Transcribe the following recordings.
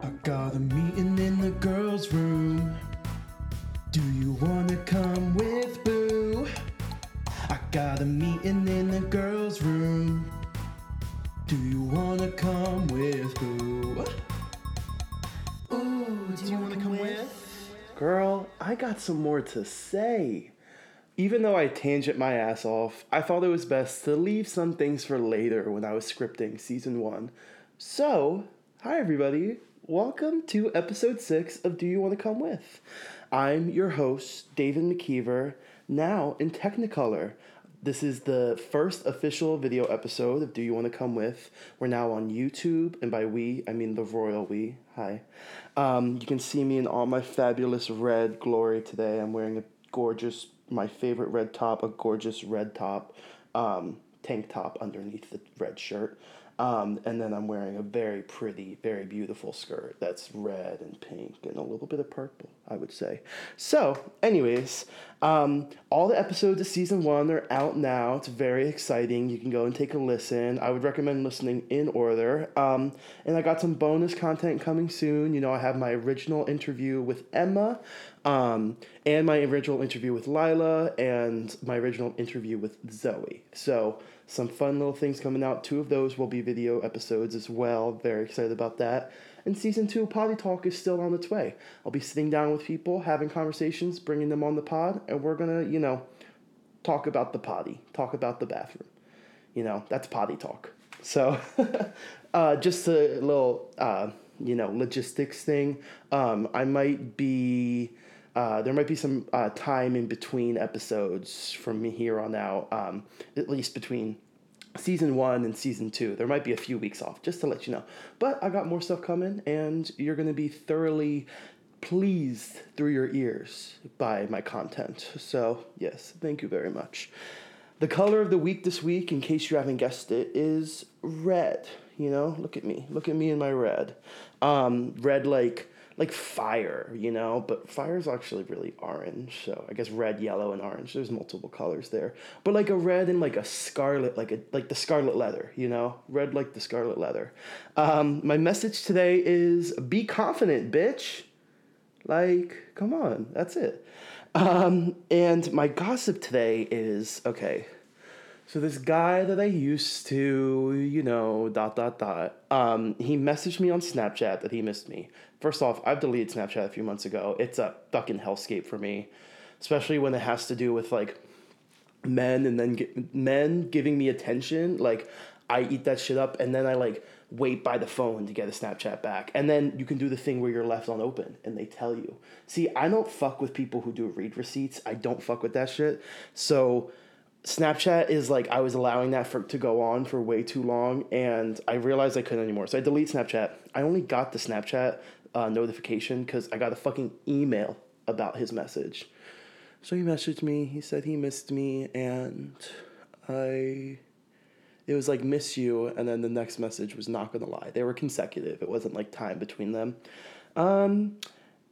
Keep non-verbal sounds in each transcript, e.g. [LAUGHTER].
I got a meeting in the girls' room. Do you wanna come with Boo? I got a meeting in the girls' room. Do you wanna come with Boo? Ooh, do you wanna come with? Girl, I got some more to say. Even though I tangent my ass off, I thought it was best to leave some things for later when I was scripting season one. So, hi everybody. Welcome to episode six of Do You Want to Come With? I'm your host, David McKeever, now in Technicolor. This is the first official video episode of Do You Want to Come With? We're now on YouTube, and by we, I mean the royal we. Hi. Um, you can see me in all my fabulous red glory today. I'm wearing a gorgeous, my favorite red top, a gorgeous red top, um, tank top underneath the red shirt. Um, and then I'm wearing a very pretty, very beautiful skirt that's red and pink and a little bit of purple, I would say. So, anyways, um, all the episodes of season one are out now. It's very exciting. You can go and take a listen. I would recommend listening in order. Um, and I got some bonus content coming soon. You know, I have my original interview with Emma, um, and my original interview with Lila, and my original interview with Zoe. So, some fun little things coming out. Two of those will be video episodes as well. Very excited about that. And season two Potty Talk is still on its way. I'll be sitting down with people, having conversations, bringing them on the pod, and we're gonna, you know, talk about the potty, talk about the bathroom. You know, that's potty talk. So, [LAUGHS] uh, just a little, uh, you know, logistics thing. Um, I might be. Uh, there might be some uh, time in between episodes from here on out, um, at least between season one and season two. There might be a few weeks off, just to let you know. But I got more stuff coming, and you're going to be thoroughly pleased through your ears by my content. So, yes, thank you very much. The color of the week this week, in case you haven't guessed it, is red. You know, look at me. Look at me in my red. Um, red like like fire, you know, but fire is actually really orange. So I guess red, yellow, and orange. There's multiple colors there, but like a red and like a scarlet, like a like the scarlet letter, you know, red like the scarlet letter. Um, my message today is be confident, bitch. Like, come on, that's it. Um, and my gossip today is okay. So this guy that I used to, you know, dot dot dot. Um, he messaged me on Snapchat that he missed me. First off, I've deleted Snapchat a few months ago. It's a fucking hellscape for me, especially when it has to do with like men and then men giving me attention. Like I eat that shit up, and then I like wait by the phone to get a Snapchat back, and then you can do the thing where you're left on open and they tell you. See, I don't fuck with people who do read receipts. I don't fuck with that shit. So Snapchat is like I was allowing that for to go on for way too long, and I realized I couldn't anymore. So I delete Snapchat. I only got the Snapchat uh, notification because I got a fucking email about his message. So he messaged me. He said he missed me, and I. It was like miss you, and then the next message was not gonna lie. They were consecutive. It wasn't like time between them. Um,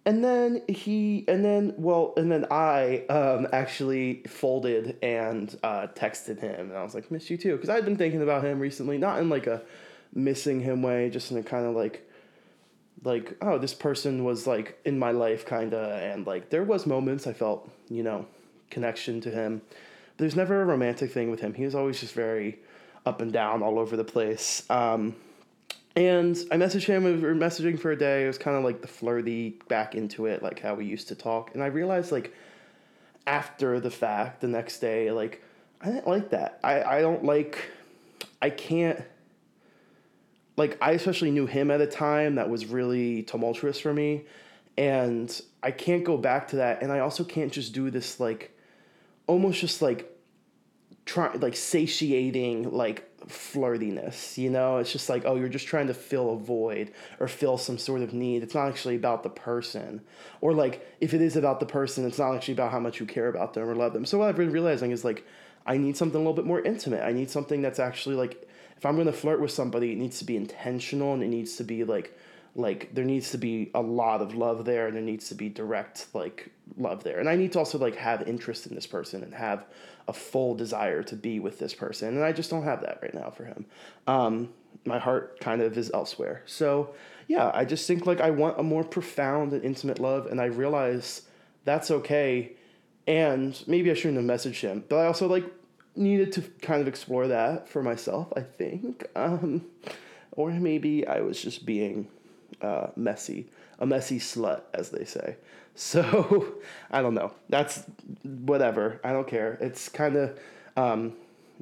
and then he and then well and then i um, actually folded and uh, texted him. And i was like miss you too. Because i'd been thinking about him recently not in like a missing him way just in a kind of like like oh this person was like in my life kind of and like there was moments i felt you know connection to him. There's never a romantic thing with him. He was always just very up and down all over the place. Um, and I messaged him, we were messaging for a day. It was kind of like the flirty back into it, like how we used to talk. And I realized, like, after the fact, the next day, like, I didn't like that. I, I don't like, I can't, like, I especially knew him at a time that was really tumultuous for me. And I can't go back to that. And I also can't just do this, like, almost just like, try like satiating like flirtiness you know? It's just like oh you're just trying to fill a void or fill some sort of need. It's not actually about the person. Or like if it is about the person it's not actually about how much you care about them or love them. So what i've been realizing is like i need something a little bit more intimate. I need something that's actually like if i'm to flirt with somebody it needs to be intentional and it needs to be like like there needs to be a lot of love there and there needs to be direct like love there. And i need to also like have interest in this person and have a full desire to be with this person and i just don't have that right now for him. Um, my heart kind of is elsewhere. So yeah i just think like i want a more profound and intimate love and i realize that's okay and maybe i shouldn't have messaged him but i also like needed to kind of explore that for myself i think. Um, or maybe i was just being uh, messy, a messy slut, as they say. [LAUGHS] So I don't know. That's whatever. I don't care. It's kind of. Um,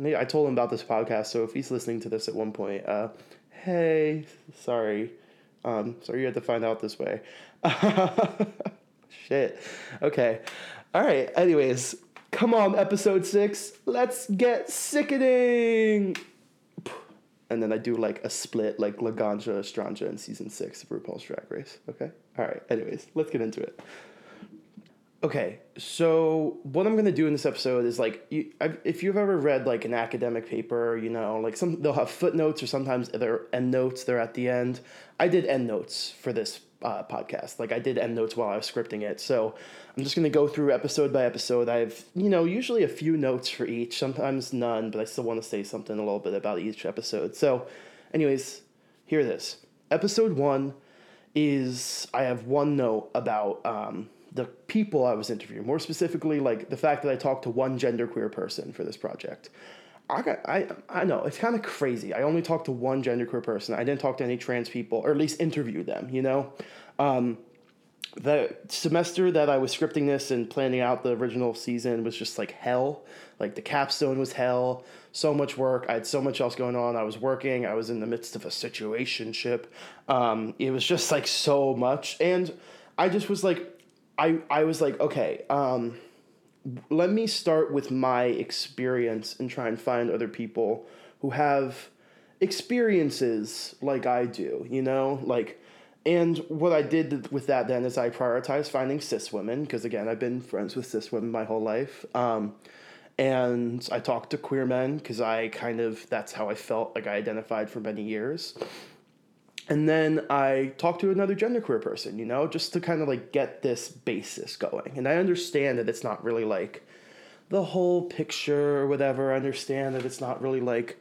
I told him about this podcast, so if he's listening to this at one point, uh, hey, sorry, um, sorry you had to find out this way. [LAUGHS] Shit. Okay. All right. Anyways, come on, episode six. Let's get sickening and then I do like a split like Laganja Estranja in season six of RuPaul's Drag Race. Okay? All right. Anyways, let's get into it. Okay, so what I'm gonna do in this episode is like, you, if you've ever read like an academic paper, you know, like some they'll have footnotes or sometimes they're end notes. They're at the end. I did end notes for this uh, podcast. Like I did end notes while I was scripting it. So I'm just gonna go through episode by episode. I have you know usually a few notes for each, sometimes none, but I still want to say something a little bit about each episode. So, anyways, here this. Episode one is I have one note about um, the people I was interviewing. More specifically, like the fact that I talked to one genderqueer person for this project. I got, I I know it's kind of crazy. I only talked to one genderqueer person. I didn't talk to any trans people, or at least interview them. You know, um, the semester that I was scripting this and planning out the original season was just like hell. Like the capstone was hell. So much work. I had so much else going on. I was working. I was in the midst of a situationship. Um, it was just like so much, and I just was like, I I was like, okay. Um, let me start with my experience and try and find other people who have experiences like I do, you know? Like, and what I did with that then is I prioritized finding cis women, because again, I've been friends with cis women my whole life. Um, and I talked to queer men because I kind of, that's how I felt like I identified for many years. And then I talked to another genderqueer person, you know, just to kind of like get this basis going. And I understand that it's not really like the whole picture or whatever. I understand that it's not really like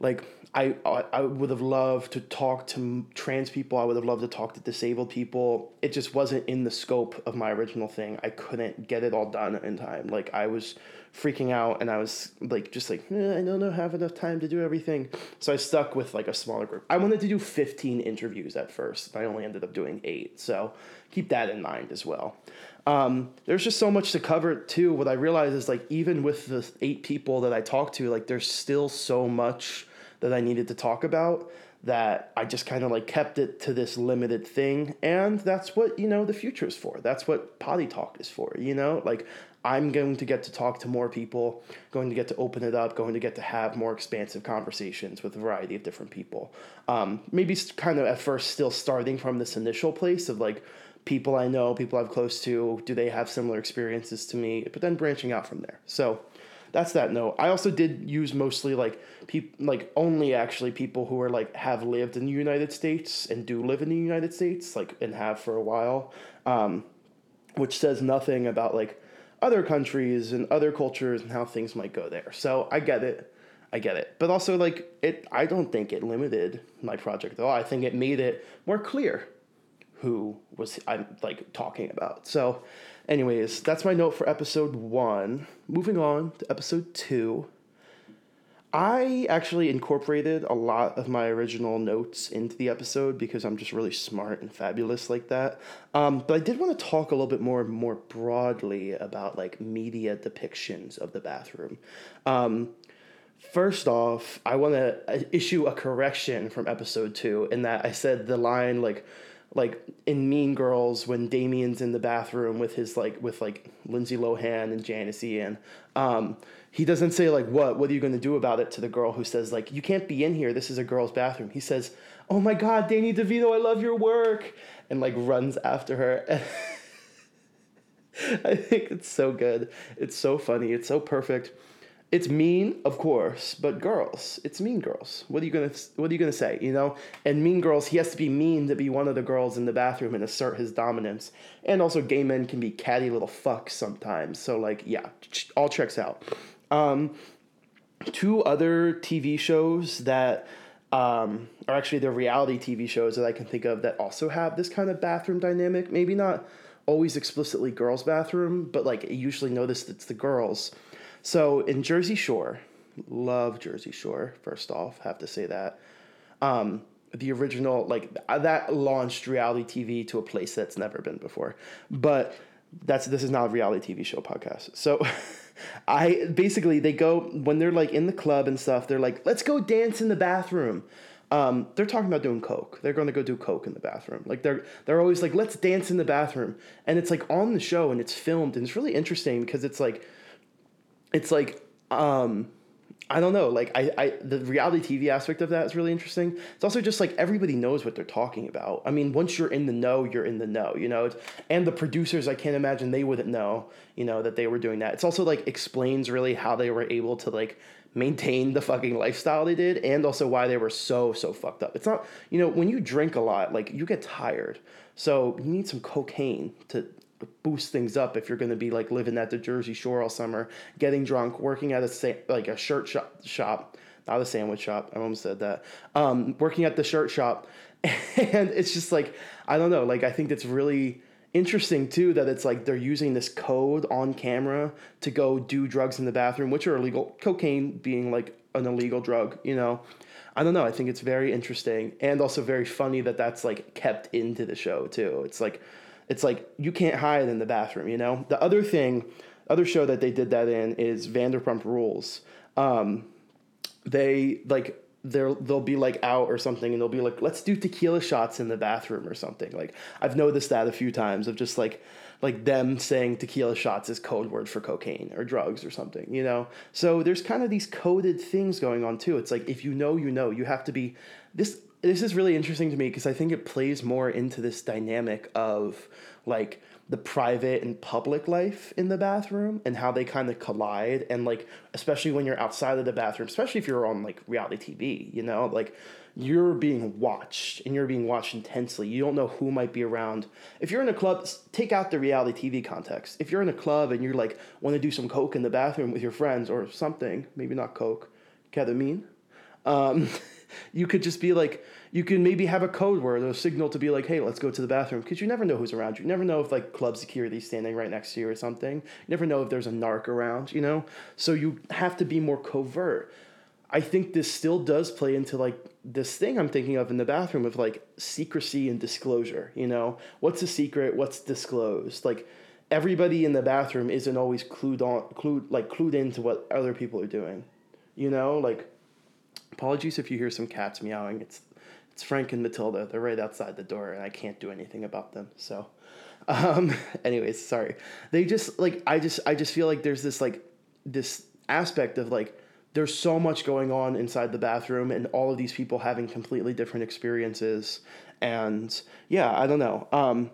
like I I would have loved to talk to trans people. I would have loved to talk to disabled people. It just wasn't in the scope of my original thing. I couldn't get it all done in time. Like I was freaking out and I was like just like eh, I don't know have enough time to do everything. So I stuck with like a smaller group. I wanted to do 15 interviews at first. I only ended up doing 8. So keep that in mind as well. Um, there's just so much to cover too. What I realize is like even with the 8 people that I talked to, like there's still so much that I needed to talk about that I just kind of like kept it to this limited thing. And that's what, you know, the future is for. That's what Potty Talk is for, you know? Like I'm going to get to talk to more people, going to get to open it up, going to get to have more expansive conversations with a variety of different people. Um, maybe kind of at first still starting from this initial place of like people I know, people I'm close to, do they have similar experiences to me, but then branching out from there. So that's that note. I also did use mostly like people, like only actually people who are like have lived in the United States and do live in the United States, like and have for a while, um, which says nothing about like other countries and other cultures and how things might go there. So I get it. I get it. But also like it I don't think it limited my project at all. I think it made it more clear who was I'm like talking about. So anyways, that's my note for episode 1. Moving on to episode 2. I actually incorporated a lot of my original notes into the episode because I'm just really smart and fabulous like that. Um, but I did want to talk a little bit more more broadly about like media depictions of the bathroom. Um, first off, I want to uh, issue a correction from episode two in that I said the line like like in Mean Girls when Damian's in the bathroom with his like with like Lindsay Lohan and Janis Ian. Um, he doesn't say like what what are you going to do about it to the girl who says like you can't be in here. This is a girl's bathroom. He says oh my god danny devito i love your work and like runs after her. [LAUGHS] I think it's so good. It's so funny. It's so perfect It's mean, of course, but girls. It's Mean Girls. What are you gonna What are you gonna say? You know, and Mean Girls. He has to be mean to be one of the girls in the bathroom and assert his dominance. And also, gay men can be catty little fucks sometimes. So like, yeah, all checks out. Um, two other TV shows that um, are actually the reality TV shows that I can think of that also have this kind of bathroom dynamic. Maybe not always explicitly girls' bathroom, but like usually notice it's the girls. So in Jersey Shore, love Jersey Shore. First off, have to say that. Um, the original like that launched reality TV to a place that's never been before, but that's this is not a reality TV show podcast. So [LAUGHS] I basically they go when they're like in the club and stuff. They're like, let's go dance in the bathroom. Um, they're talking about doing coke. They're going to go do coke in the bathroom. Like they're they're always like, let's dance in the bathroom, and it's like on the show and it's filmed and it's really interesting because it's like, it's like um, I don't know. Like I, I, the reality TV aspect of that is really interesting. It's also just like everybody knows what they're talking about. I mean, once you're in the know, you're in the know. You know, and the producers, I can't imagine they wouldn't know. You know that they were doing that. It's also like explains really how they were able to like maintain the fucking lifestyle they did, and also why they were so so fucked up. It's not you know when you drink a lot, like you get tired, so you need some cocaine to boost things up if you're going to be like living at the Jersey Shore all summer, getting drunk, working at a sa- like a shirt shop, shop, not a sandwich shop. I almost said that. Um, working at the shirt shop, [LAUGHS] and it's just like I don't know. Like I think it's really interesting too that it's like they're using this code on camera to go do drugs in the bathroom, which are illegal. Cocaine being like an illegal drug, you know. I don't know. I think it's very interesting and also very funny that that's like kept into the show too. It's like it's like you can't hide in the bathroom, you know? The other thing, other show that they did that in is Vanderpump Rules. Um, they like they'll they'll be like out or something and they'll be like let's do tequila shots in the bathroom or something like i've noticed that a few times of just like like them saying tequila shots is code word for cocaine or drugs or something you know so there's kind of these coded things going on too it's like if you know you know you have to be this this is really interesting to me because I think it plays more into this dynamic of like the private and public life in the bathroom and how they kind of collide and like especially when you're outside of the bathroom especially if you're on like reality TV you know? Like you're being watched and you're being watched intensely. You don't know who might be around. If you're in a club take out the reality TV context. If you're in a club and you're like want to do some coke in the bathroom with your friends or something maybe not coke ketamine um, [LAUGHS] you could just be like you can maybe have a code word or a signal to be like hey let's go to the bathroom. Because you never know who's around you. You never know if like club security standing right next to you or something. You never know if there's a narc around you know? So you have to be more covert. I think this still does play into like this thing i'm thinking of in the bathroom of like secrecy and disclosure you know? What's a secret? What's disclosed? Like everybody in the bathroom isn't always clued on clued like clued into what other people are doing you know? Like Apologies if you hear some cats meowing. It's it's Frank and Matilda. They're right outside the door, and I can't do anything about them. So, [LAUGHS] um, anyways, sorry. They just like I just I just feel like there's this like this aspect of like there's so much going on inside the bathroom, and all of these people having completely different experiences. And yeah, I don't know. Um,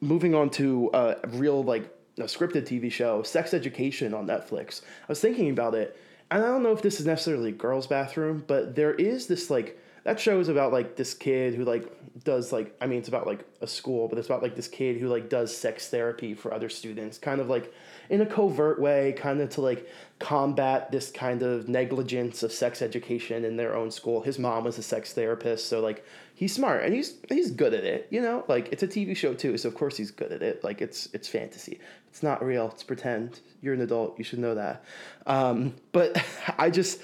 moving on to a real like a scripted TV show, Sex Education on Netflix. I was thinking about it and I don't know if this is necessarily a girl's bathroom, but there is this like that show is about like this kid who like does like I mean it's about like a school, but it's about like this kid who like does sex therapy for other students, kind of like in a covert way, kind of to like combat this kind of negligence of sex education in their own school. His mom was a sex therapist, so like he's smart and he's he's good at it, you know? Like it's a TV show too, so of course he's good at it. Like it's it's fantasy. It's not real. It's pretend. You're an adult. You should know that. Um, but [LAUGHS] I just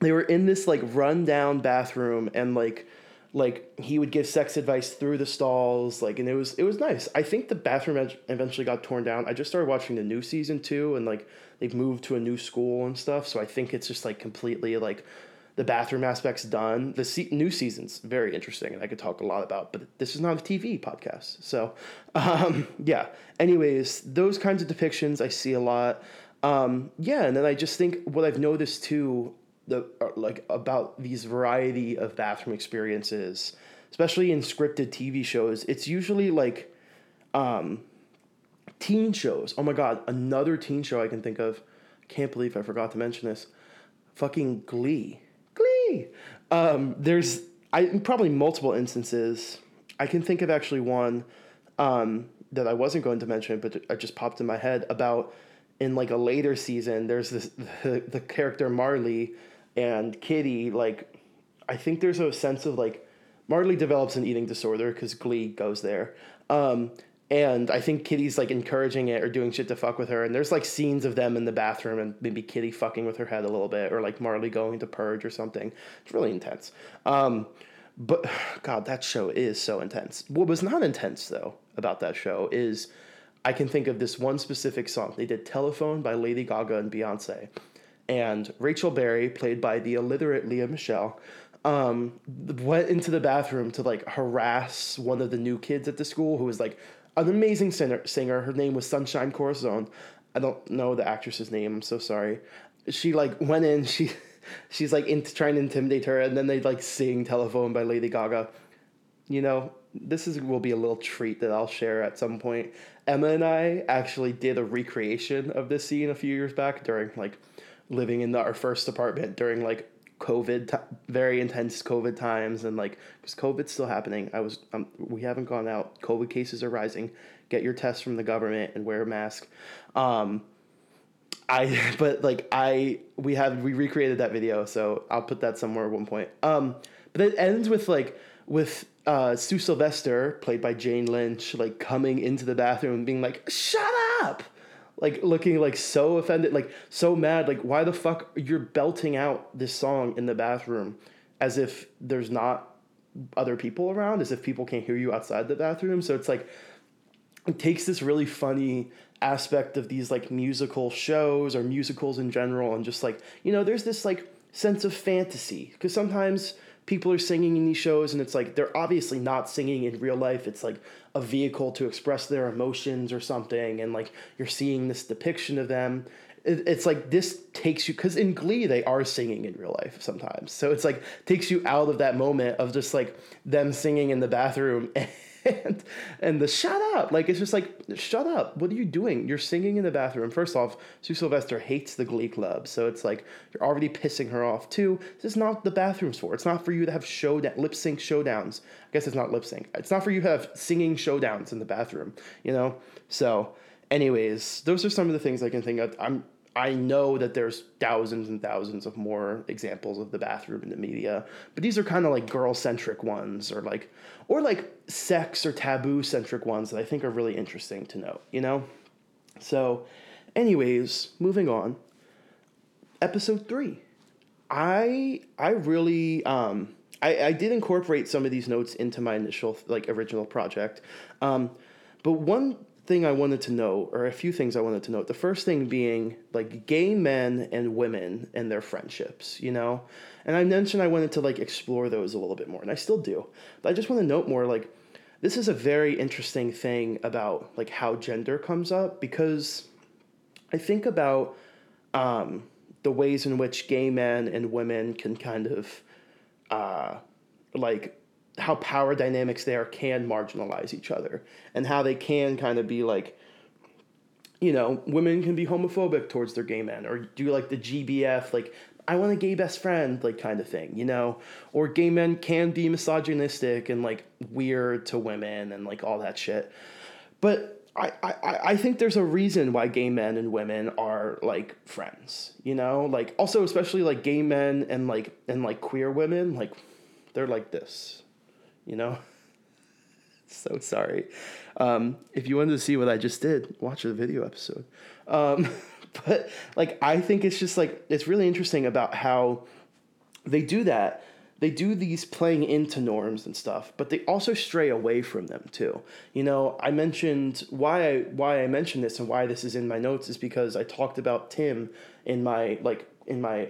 they were in this like rundown bathroom and like like he would give sex advice through the stalls like and it was it was nice. I think the bathroom eventually got torn down. I just started watching the new season too and like they've moved to a new school and stuff so i think it's just like completely like the bathroom aspect's done. The se- new season's very interesting and i could talk a lot about but this is not a tv podcast so um, [LAUGHS] yeah. Anyways those kinds of depictions i see a lot. Um, yeah and then i just think what i've noticed too the uh, like about these variety of bathroom experiences, especially in scripted TV shows. It's usually like um, teen shows. Oh my god, another teen show I can think of, can't believe I forgot to mention this. Fucking Glee. Glee. Um, there's I probably multiple instances. I can think of actually one um, that I wasn't going to mention, but it just popped in my head about in like a later season. There's this [LAUGHS] the, the character Marley and Kitty. Like, I think there's a sense of like Marley develops an eating disorder because Glee goes there. Um, and I think Kitty's like encouraging it or doing shit to fuck with her. And there's like scenes of them in the bathroom and maybe Kitty fucking with her head a little bit or like Marley going to purge or something. It's really intense. Um, but [SIGHS] God, that show is so intense. What was not intense though about that show is I can think of this one specific song. They did Telephone by Lady Gaga and Beyonce. And Rachel Berry, played by the illiterate Lea Michele, um, went into the bathroom to like harass one of the new kids at the school who was like an amazing singer. Singer. Her name was Sunshine Corazon. I don't know the actress's name. I'm so sorry. She like went in. She [LAUGHS] she's like in, trying to intimidate her, and then they like sing "Telephone" by Lady Gaga. You know, this is will be a little treat that I'll share at some point. Emma and I actually did a recreation of this scene a few years back during like living in the, our first apartment during like COVID, t- very intense COVID times, and like because COVID's still happening. I was, um, we haven't gone out. COVID cases are rising. Get your tests from the government and wear a mask. Um, I, [LAUGHS] but like I, we have we recreated that video, so I'll put that somewhere at one point. Um, but it ends with like with uh, Sue Sylvester, played by Jane Lynch, like coming into the bathroom and being like, "Shut up." Like looking like so offended, like so mad, like why the fuck you're belting out this song in the bathroom as if there's not other people around, as if people can't hear you outside the bathroom. So it's like it takes this really funny aspect of these like musical shows or musicals in general and just like, you know, there's this like sense of fantasy because sometimes people are singing in these shows and it's like they're obviously not singing in real life it's like a vehicle to express their emotions or something and like you're seeing this depiction of them. It, it's like this takes you because in glee they are singing in real life sometimes. So it's like takes you out of that moment of just like them singing in the bathroom and [LAUGHS] and the shut up. Like it's just like shut up. What are you doing? You're singing in the bathroom. First off sue sylvester hates the glee club. So it's like you're already pissing her off too. This is not the bathrooms for it's not for you to have showdown lip sync showdowns. I guess it's not lip sync. It's not for you to have singing showdowns in the bathroom you know? So anyways those are some of the things i can think of. I'm I know that there's thousands and thousands of more examples of the bathroom in the media, but these are kind of like girl centric ones or like or like sex or taboo centric ones that I think are really interesting to note, you know? So, anyways, moving on. Episode 3. I I really um I, I did incorporate some of these notes into my initial like original project. Um, but one thing I wanted to know, or a few things I wanted to note. The first thing being like gay men and women and their friendships, you know? And I mentioned I wanted to like explore those a little bit more, and I still do. But I just want to note more like this is a very interesting thing about like how gender comes up because I think about um, the ways in which gay men and women can kind of uh, like how power dynamics there can marginalize each other and how they can kind of be like you know women can be homophobic towards their gay men or do like the gbf like i want a gay best friend like kind of thing you know? Or gay men can be misogynistic and like weird to women and like all that shit. But I, I, I think there's a reason why gay men and women are like friends, you know, like also especially like gay men and like and like queer women, like they're like this, you know? [LAUGHS] so sorry. Um, if you wanted to see what I just did, watch the video episode. Um, [LAUGHS] but like, I think it's just like, it's really interesting about how they do that. They do these playing into norms and stuff, but they also stray away from them too. You know, I mentioned why I why I mentioned this and why this is in my notes is because I talked about Tim in my like in my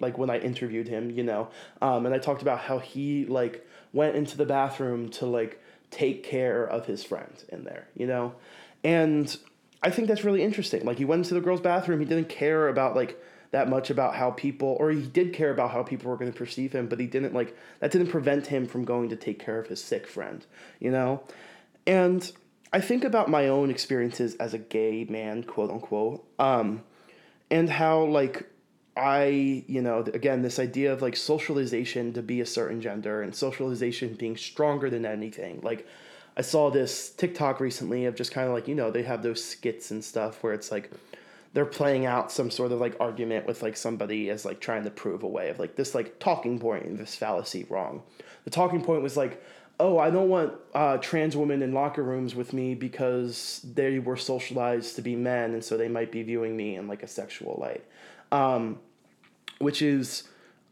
like when I interviewed him, you know, um, and I talked about how he like went into the bathroom to like take care of his friend in there, you know? And I think that's really interesting. Like he went into the girl's bathroom, he didn't care about like that much about how people or he did care about how people were going to perceive him, but he didn't like that didn't prevent him from going to take care of his sick friend, you know? And I think about my own experiences as a gay man, quote unquote. Um, and how like I, you know, again, this idea of like socialization to be a certain gender and socialization being stronger than anything. Like, I saw this TikTok recently of just kind of like, you know, they have those skits and stuff where it's like they're playing out some sort of like argument with like somebody as like trying to prove a way of like this like talking point and this fallacy wrong. The talking point was like, oh, I don't want uh, trans women in locker rooms with me because they were socialized to be men and so they might be viewing me in like a sexual light. Um, which is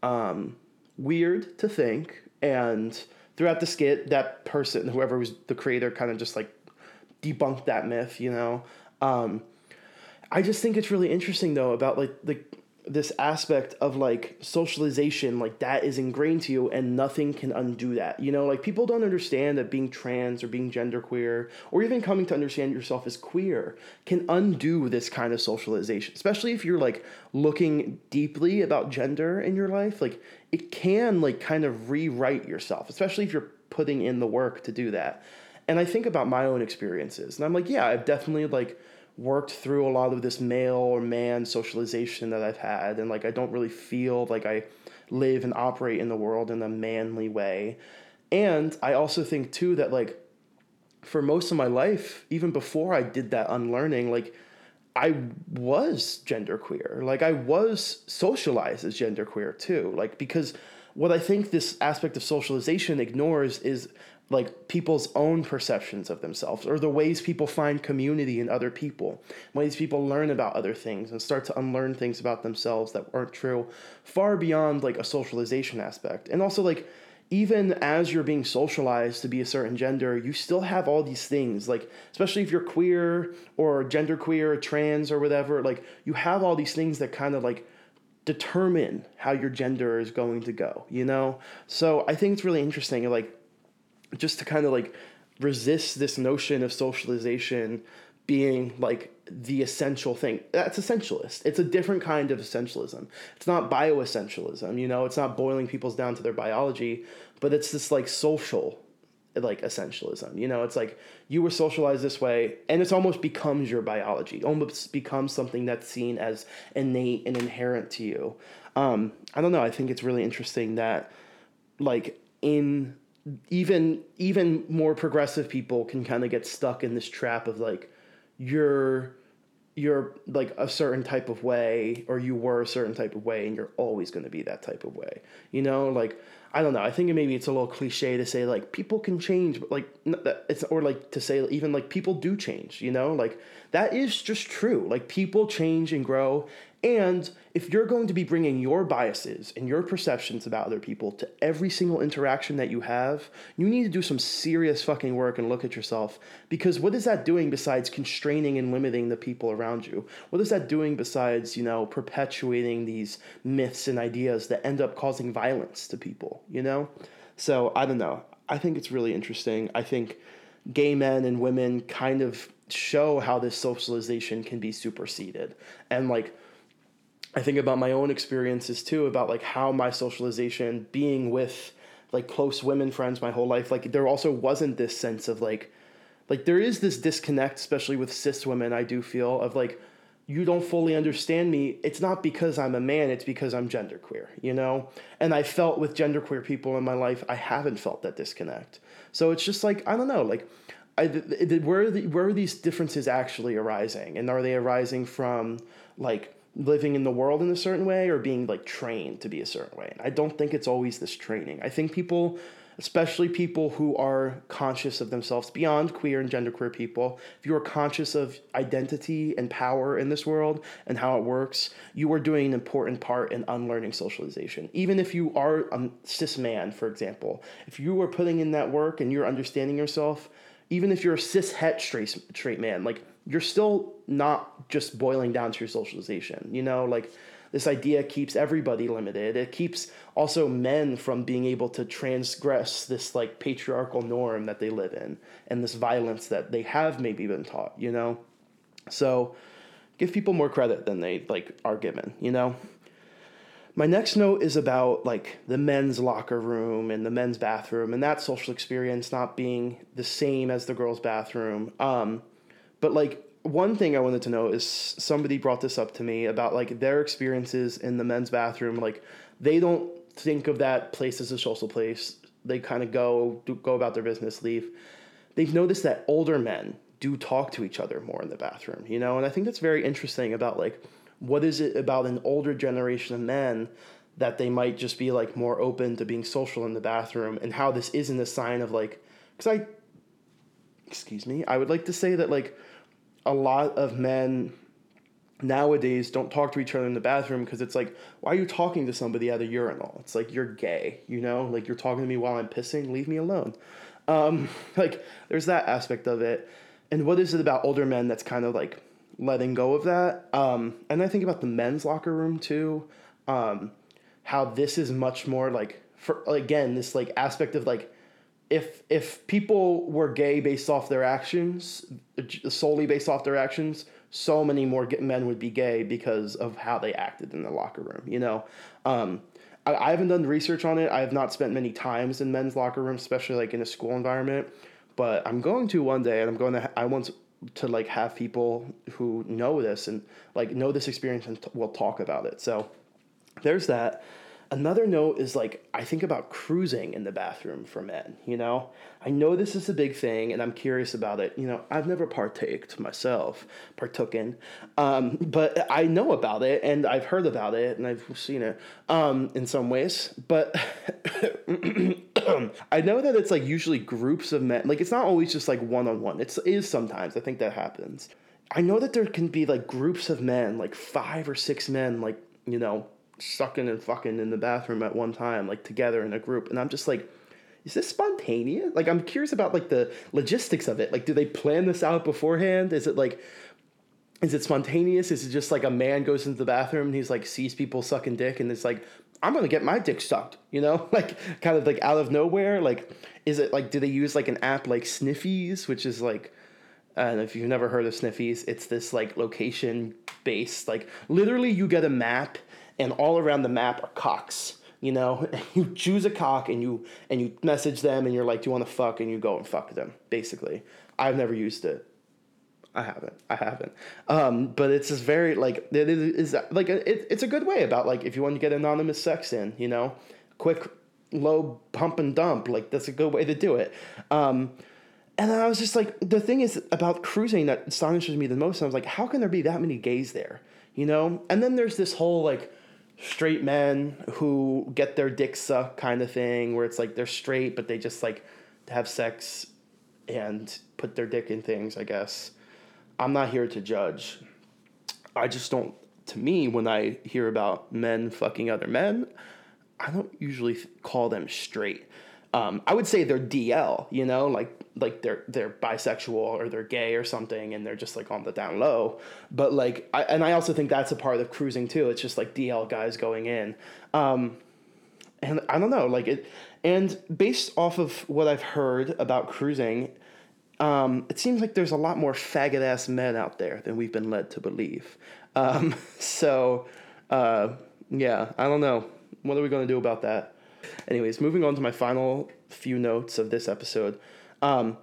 um, weird to think. And throughout the skit, that person, whoever was the creator, kind of just like debunked that myth, you know. Um, I just think it's really interesting though about like the this aspect of like socialization like that is ingrained to you and nothing can undo that you know? Like people don't understand that being trans or being genderqueer or even coming to understand yourself as queer can undo this kind of socialization especially if you're like looking deeply about gender in your life like it can like kind of rewrite yourself especially if you're putting in the work to do that. And i think about my own experiences and i'm like yeah i've definitely like worked through a lot of this male or man socialization that I've had, and like I don't really feel like I live and operate in the world in a manly way. And I also think too that like for most of my life, even before I did that unlearning, like I was genderqueer. Like I was socialized as genderqueer too. Like because what I think this aspect of socialization ignores is like people's own perceptions of themselves or the ways people find community in other people ways people learn about other things and start to unlearn things about themselves that aren't true far beyond like a socialization aspect. And also like even as you're being socialized to be a certain gender you still have all these things like especially if you're queer or gender queer or trans or whatever like you have all these things that kind of like determine how your gender is going to go you know? So i think it's really interesting like just to kind of like resist this notion of socialization being like the essential thing. That's essentialist. It's a different kind of essentialism. It's not bioessentialism, you know, it's not boiling people's down to their biology, but it's this like social like essentialism. You know, it's like you were socialized this way and it's almost becomes your biology. Almost becomes something that's seen as innate and inherent to you. Um, I don't know, I think it's really interesting that like in even even more progressive people can kind of get stuck in this trap of like you're you're like a certain type of way or you were a certain type of way and you're always going to be that type of way you know? Like i don't know i think maybe it's a little cliche to say like people can change but like it's or like to say even like people do change you know? Like that is just true like people change and grow and if you're going to be bringing your biases and your perceptions about other people to every single interaction that you have, you need to do some serious fucking work and look at yourself. Because what is that doing besides constraining and limiting the people around you? What is that doing besides, you know, perpetuating these myths and ideas that end up causing violence to people, you know? So I don't know. I think it's really interesting. I think gay men and women kind of show how this socialization can be superseded. And like, I think about my own experiences too, about like how my socialization being with like close women friends my whole life, like there also wasn't this sense of like, like there is this disconnect, especially with cis women, I do feel of like, you don't fully understand me. It's not because I'm a man, it's because I'm genderqueer, you know? And I felt with genderqueer people in my life, I haven't felt that disconnect. So it's just like, I don't know, like, I, where, are the, where are these differences actually arising? And are they arising from like living in the world in a certain way or being like trained to be a certain way. And I don't think it's always this training. I think people, especially people who are conscious of themselves beyond queer and genderqueer people, if you are conscious of identity and power in this world and how it works, you are doing an important part in unlearning socialization. Even if you are a cis man, for example, if you are putting in that work and you're understanding yourself, even if you're a cis het straight, straight man, like you're still not just boiling down to your socialization. You know, like this idea keeps everybody limited. It keeps also men from being able to transgress this like patriarchal norm that they live in and this violence that they have maybe been taught, you know? So give people more credit than they like are given, you know? My next note is about like the men's locker room and the men's bathroom and that social experience not being the same as the girls' bathroom. Um, but like one thing I wanted to know is somebody brought this up to me about like their experiences in the men's bathroom. Like they don't think of that place as a social place. They kind of go do, go about their business, leave. They've noticed that older men do talk to each other more in the bathroom, you know, and I think that's very interesting about like what is it about an older generation of men that they might just be like more open to being social in the bathroom and how this isn't a sign of like because I excuse me, I would like to say that like a lot of men nowadays don't talk to each other in the bathroom because it's like, why are you talking to somebody at a urinal? It's like you're gay, you know, like you're talking to me while I'm pissing, leave me alone. Um, [LAUGHS] like there's that aspect of it. And what is it about older men that's kind of like letting go of that? Um, and I think about the men's locker room too. Um, how this is much more like for again this like aspect of like if if people were gay based off their actions solely based off their actions so many more men would be gay because of how they acted in the locker room you know? Um, I, I haven't done research on it. I have not spent many times in men's locker rooms especially like in a school environment. But i'm going to one day and i'm going to i want to like have people who know this and like know this experience and t- will talk about it. So there's that Another note is like I think about cruising in the bathroom for men, you know? I know this is a big thing and I'm curious about it. You know, I've never partaked myself, partooken. Um, but I know about it and I've heard about it and I've seen it um, in some ways. But [CLEARS THROAT] I know that it's like usually groups of men. Like it's not always just like one on one. It is sometimes. I think that happens. I know that there can be like groups of men, like five or six men, like, you know, sucking and fucking in the bathroom at one time, like together in a group. And I'm just like, is this spontaneous? Like, I'm curious about like the logistics of it. Like, do they plan this out beforehand? Is it like, is it spontaneous? Is it just like a man goes into the bathroom and he's like sees people sucking dick and it's like, I'm gonna get my dick sucked, you know, [LAUGHS] like kind of like out of nowhere. Like, is it like, do they use like an app like Sniffies, which is like, and if you've never heard of Sniffies, it's this like location based, like literally you get a map and all around the map are cocks. You know, [LAUGHS] you choose a cock and you and you message them and you're like, "Do you want to fuck?" and you go and fuck them. Basically, I've never used it. I haven't. I haven't. Um, but it's just very like it is like it, it's a good way about like if you want to get anonymous sex in, you know, quick, low pump and dump. Like that's a good way to do it. Um, and I was just like, the thing is about cruising that astonishes me the most. I was like, how can there be that many gays there? You know? And then there's this whole like straight men who get their dick sucked kind of thing where it's like they're straight but they just like have sex and put their dick in things i guess. I'm not here to judge. I just don't to me when i hear about men fucking other men i don't usually call them straight. Um, I would say they're DL, you know, like like they're they're bisexual or they're gay or something, and they're just like on the down low. But like, I, and I also think that's a part of cruising too. It's just like DL guys going in, um, and I don't know, like it. And based off of what I've heard about cruising, um, it seems like there's a lot more faggot ass men out there than we've been led to believe. Um, [LAUGHS] so, uh, yeah, I don't know. What are we going to do about that? Anyways, moving on to my final few notes of this episode. Um,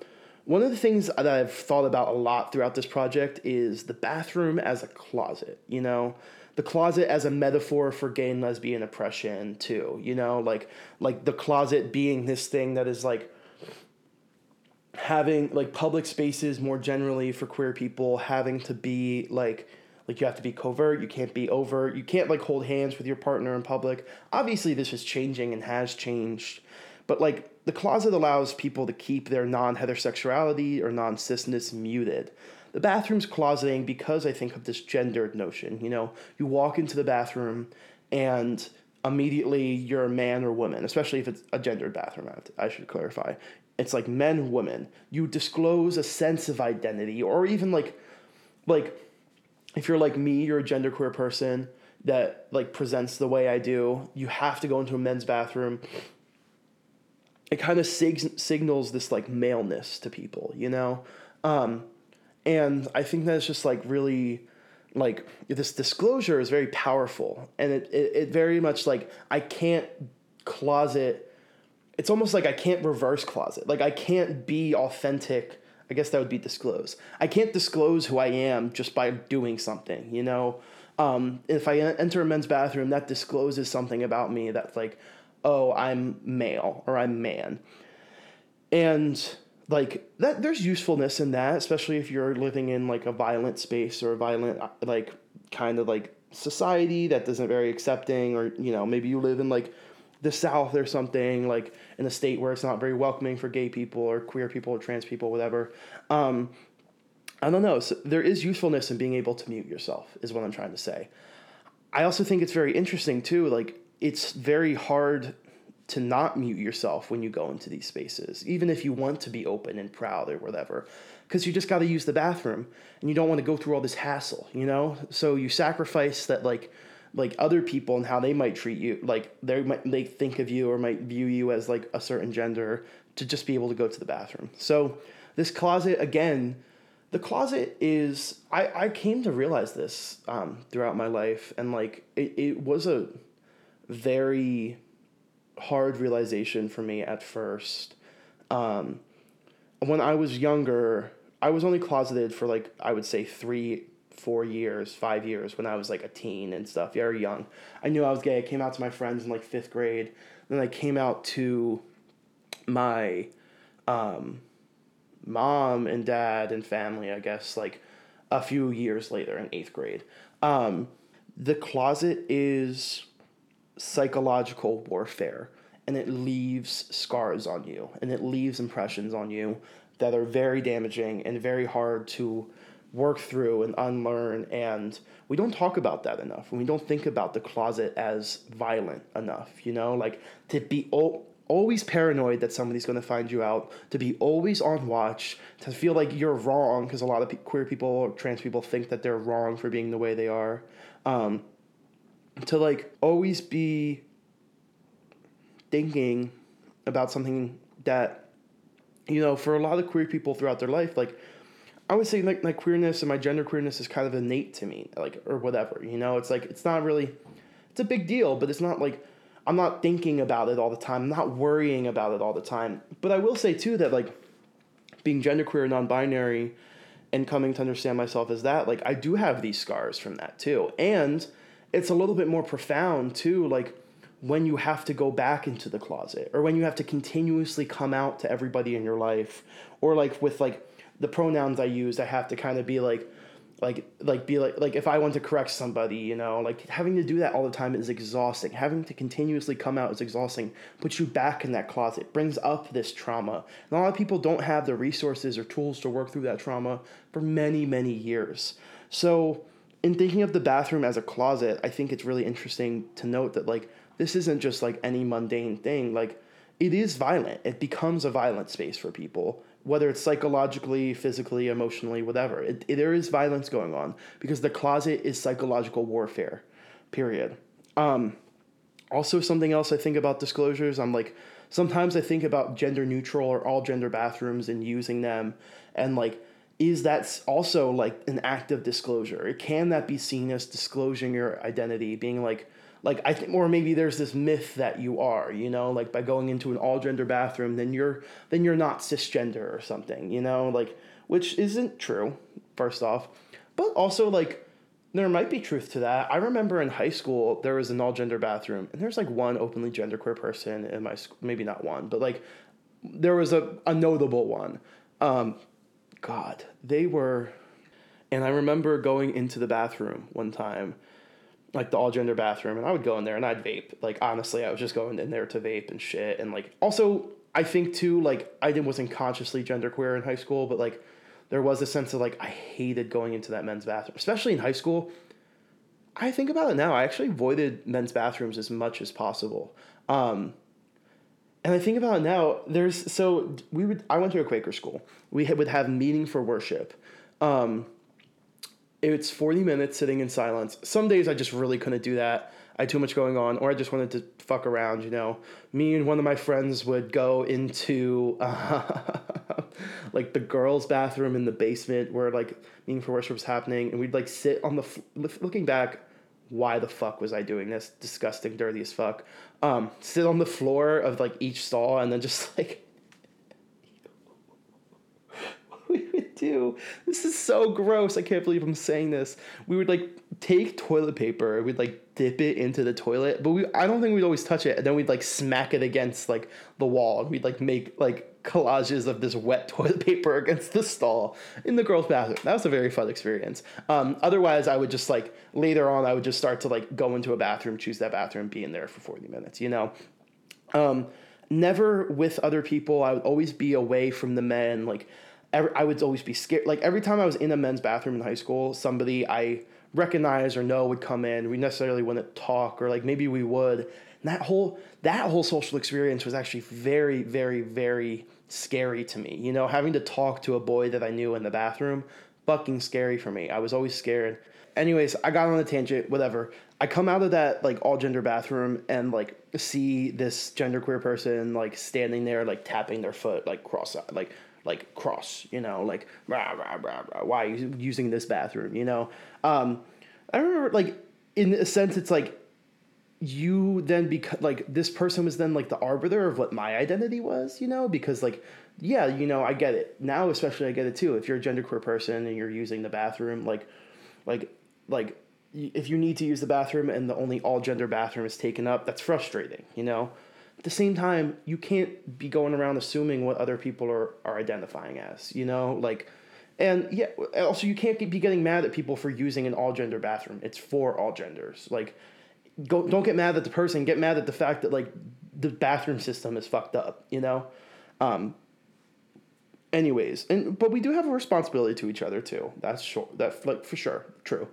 one of the things that I've thought about a lot throughout this project is the bathroom as a closet, you know? The closet as a metaphor for gay and lesbian oppression too, you know, like like the closet being this thing that is like having like public spaces more generally for queer people having to be like like you have to be covert, you can't be overt, you can't like hold hands with your partner in public. Obviously, this is changing and has changed, but like the closet allows people to keep their non heterosexuality or non cisness muted. The bathroom's closeting because I think of this gendered notion. You know, you walk into the bathroom and immediately you're a man or woman, especially if it's a gendered bathroom, I should clarify. It's like men, women. You disclose a sense of identity or even like, like, if you're like me, you're a genderqueer person that like presents the way I do, you have to go into a men's bathroom. It kind of sig- signals this like maleness to people, you know? Um, and I think that's just like really like this disclosure is very powerful and it, it, it very much like I can't closet it's almost like I can't reverse closet. Like I can't be authentic I guess that would be disclose. I can't disclose who I am just by doing something, you know? Um, if I enter a men's bathroom, that discloses something about me that's like, oh, I'm male or I'm man. And like that there's usefulness in that, especially if you're living in like a violent space or a violent like kind of like society that isn't very accepting or you know, maybe you live in like the South or something, like in a state where it's not very welcoming for gay people or queer people or trans people, whatever. Um, I don't know. So there is usefulness in being able to mute yourself, is what I'm trying to say. I also think it's very interesting, too. Like, it's very hard to not mute yourself when you go into these spaces, even if you want to be open and proud or whatever, because you just got to use the bathroom and you don't want to go through all this hassle, you know? So you sacrifice that, like, like other people and how they might treat you like they might they think of you or might view you as like a certain gender to just be able to go to the bathroom so this closet again the closet is i i came to realize this um, throughout my life and like it, it was a very hard realization for me at first um, when i was younger i was only closeted for like i would say three four years, five years when I was like a teen and stuff, very young. I knew I was gay. I came out to my friends in like fifth grade. Then I came out to my um, mom and dad and family, I guess, like a few years later in eighth grade. Um, the closet is psychological warfare and it leaves scars on you and it leaves impressions on you that are very damaging and very hard to work through and unlearn and we don't talk about that enough and we don't think about the closet as violent enough you know? Like to be o- always paranoid that somebody's going to find you out to be always on watch to feel like you're wrong because a lot of pe- queer people or trans people think that they're wrong for being the way they are um, to like always be thinking about something that you know for a lot of queer people throughout their life like I would say like my queerness and my gender queerness is kind of innate to me, like or whatever. You know, it's like it's not really, it's a big deal, but it's not like I'm not thinking about it all the time. I'm not worrying about it all the time. But I will say too that like being genderqueer, non-binary, and coming to understand myself as that, like I do have these scars from that too, and it's a little bit more profound too, like when you have to go back into the closet or when you have to continuously come out to everybody in your life or like with like the pronouns I use, I have to kind of be like, like, like be like, like if I want to correct somebody, you know, like having to do that all the time is exhausting. Having to continuously come out is exhausting. Puts you back in that closet, brings up this trauma. And a lot of people don't have the resources or tools to work through that trauma for many, many years. So, in thinking of the bathroom as a closet, I think it's really interesting to note that like this isn't just like any mundane thing. Like it is violent. It becomes a violent space for people whether it's psychologically, physically, emotionally, whatever. It, it, there is violence going on because the closet is psychological warfare, period. Um, also, something else I think about disclosures, I'm like, sometimes I think about gender neutral or all gender bathrooms and using them, and like, is that also like an act of disclosure? Can that be seen as disclosing your identity, being like, like I think, or maybe there's this myth that you are, you know, like by going into an all gender bathroom, then you're then you're not cisgender or something, you know, like which isn't true. First off, but also like there might be truth to that. I remember in high school there was an all gender bathroom, and there's like one openly genderqueer person in my school, maybe not one, but like there was a, a notable one. Um, God, they were, and I remember going into the bathroom one time like the all gender bathroom, and I would go in there and I'd vape. Like honestly, I was just going in there to vape and shit. And like also, I think too, like I didn't wasn't consciously genderqueer in high school, but like there was a sense of like I hated going into that men's bathroom, especially in high school. I think about it now. I actually avoided men's bathrooms as much as possible. Um, and I think about now. There's so we would. I went to a Quaker school. We would have meeting for worship. Um, it's 40 minutes sitting in silence. Some days I just really couldn't do that. I had too much going on, or I just wanted to fuck around, you know. Me and one of my friends would go into uh, [LAUGHS] like the girls' bathroom in the basement where like meeting for worship was happening, and we'd like sit on the f- looking back. Why the fuck was I doing this? Disgusting, dirty as fuck. Um, sit on the floor of like each stall and then just [LAUGHS] like [LAUGHS] What we would do. This is so gross. I can't believe I'm saying this. We would like take toilet paper, we'd like dip it into the toilet, but we I don't think we'd always touch it, and then we'd like smack it against like the wall, and we'd like make like collages of this wet [LAUGHS] toilet paper against the stall in the girls' bathroom. That was a very fun experience. Um, otherwise, I would just like later on, I would just start to like go into a bathroom, choose that bathroom, be in there for 40 minutes, you know? Um, never with other people. I would always be away from the men. Like, I would always be scared. Like, every time I was in a men's bathroom in high school, somebody I recognize or know would come in. We necessarily wouldn't talk, or like maybe we would. And that whole that whole social experience was actually very, very, very scary to me. You know, having to talk to a boy that I knew in the bathroom, fucking scary for me. I was always scared. Anyways, I got on a tangent, whatever. I come out of that like all gender bathroom and like see this genderqueer person like standing there like tapping their foot like cross like like cross, you know, like rah, rah, rah, rah, why are you using this bathroom, you know? Um, I remember like in a sense it's like you then become like this person was then like the arbiter of what my identity was, you know, because like yeah, you know, I get it. Now especially I get it too. If you're a genderqueer person and you're using the bathroom like like like if you need to use the bathroom and the only all gender bathroom is taken up, that's frustrating, you know? At the same time, you can't be going around assuming what other people are, are identifying as, you know? Like, and yeah, also you can't be getting mad at people for using an all gender bathroom. It's for all genders. Like, go, don't get mad at the person, get mad at the fact that, like, the bathroom system is fucked up, you know? Um, anyways, and but we do have a responsibility to each other too. That's sure. That's like for sure true.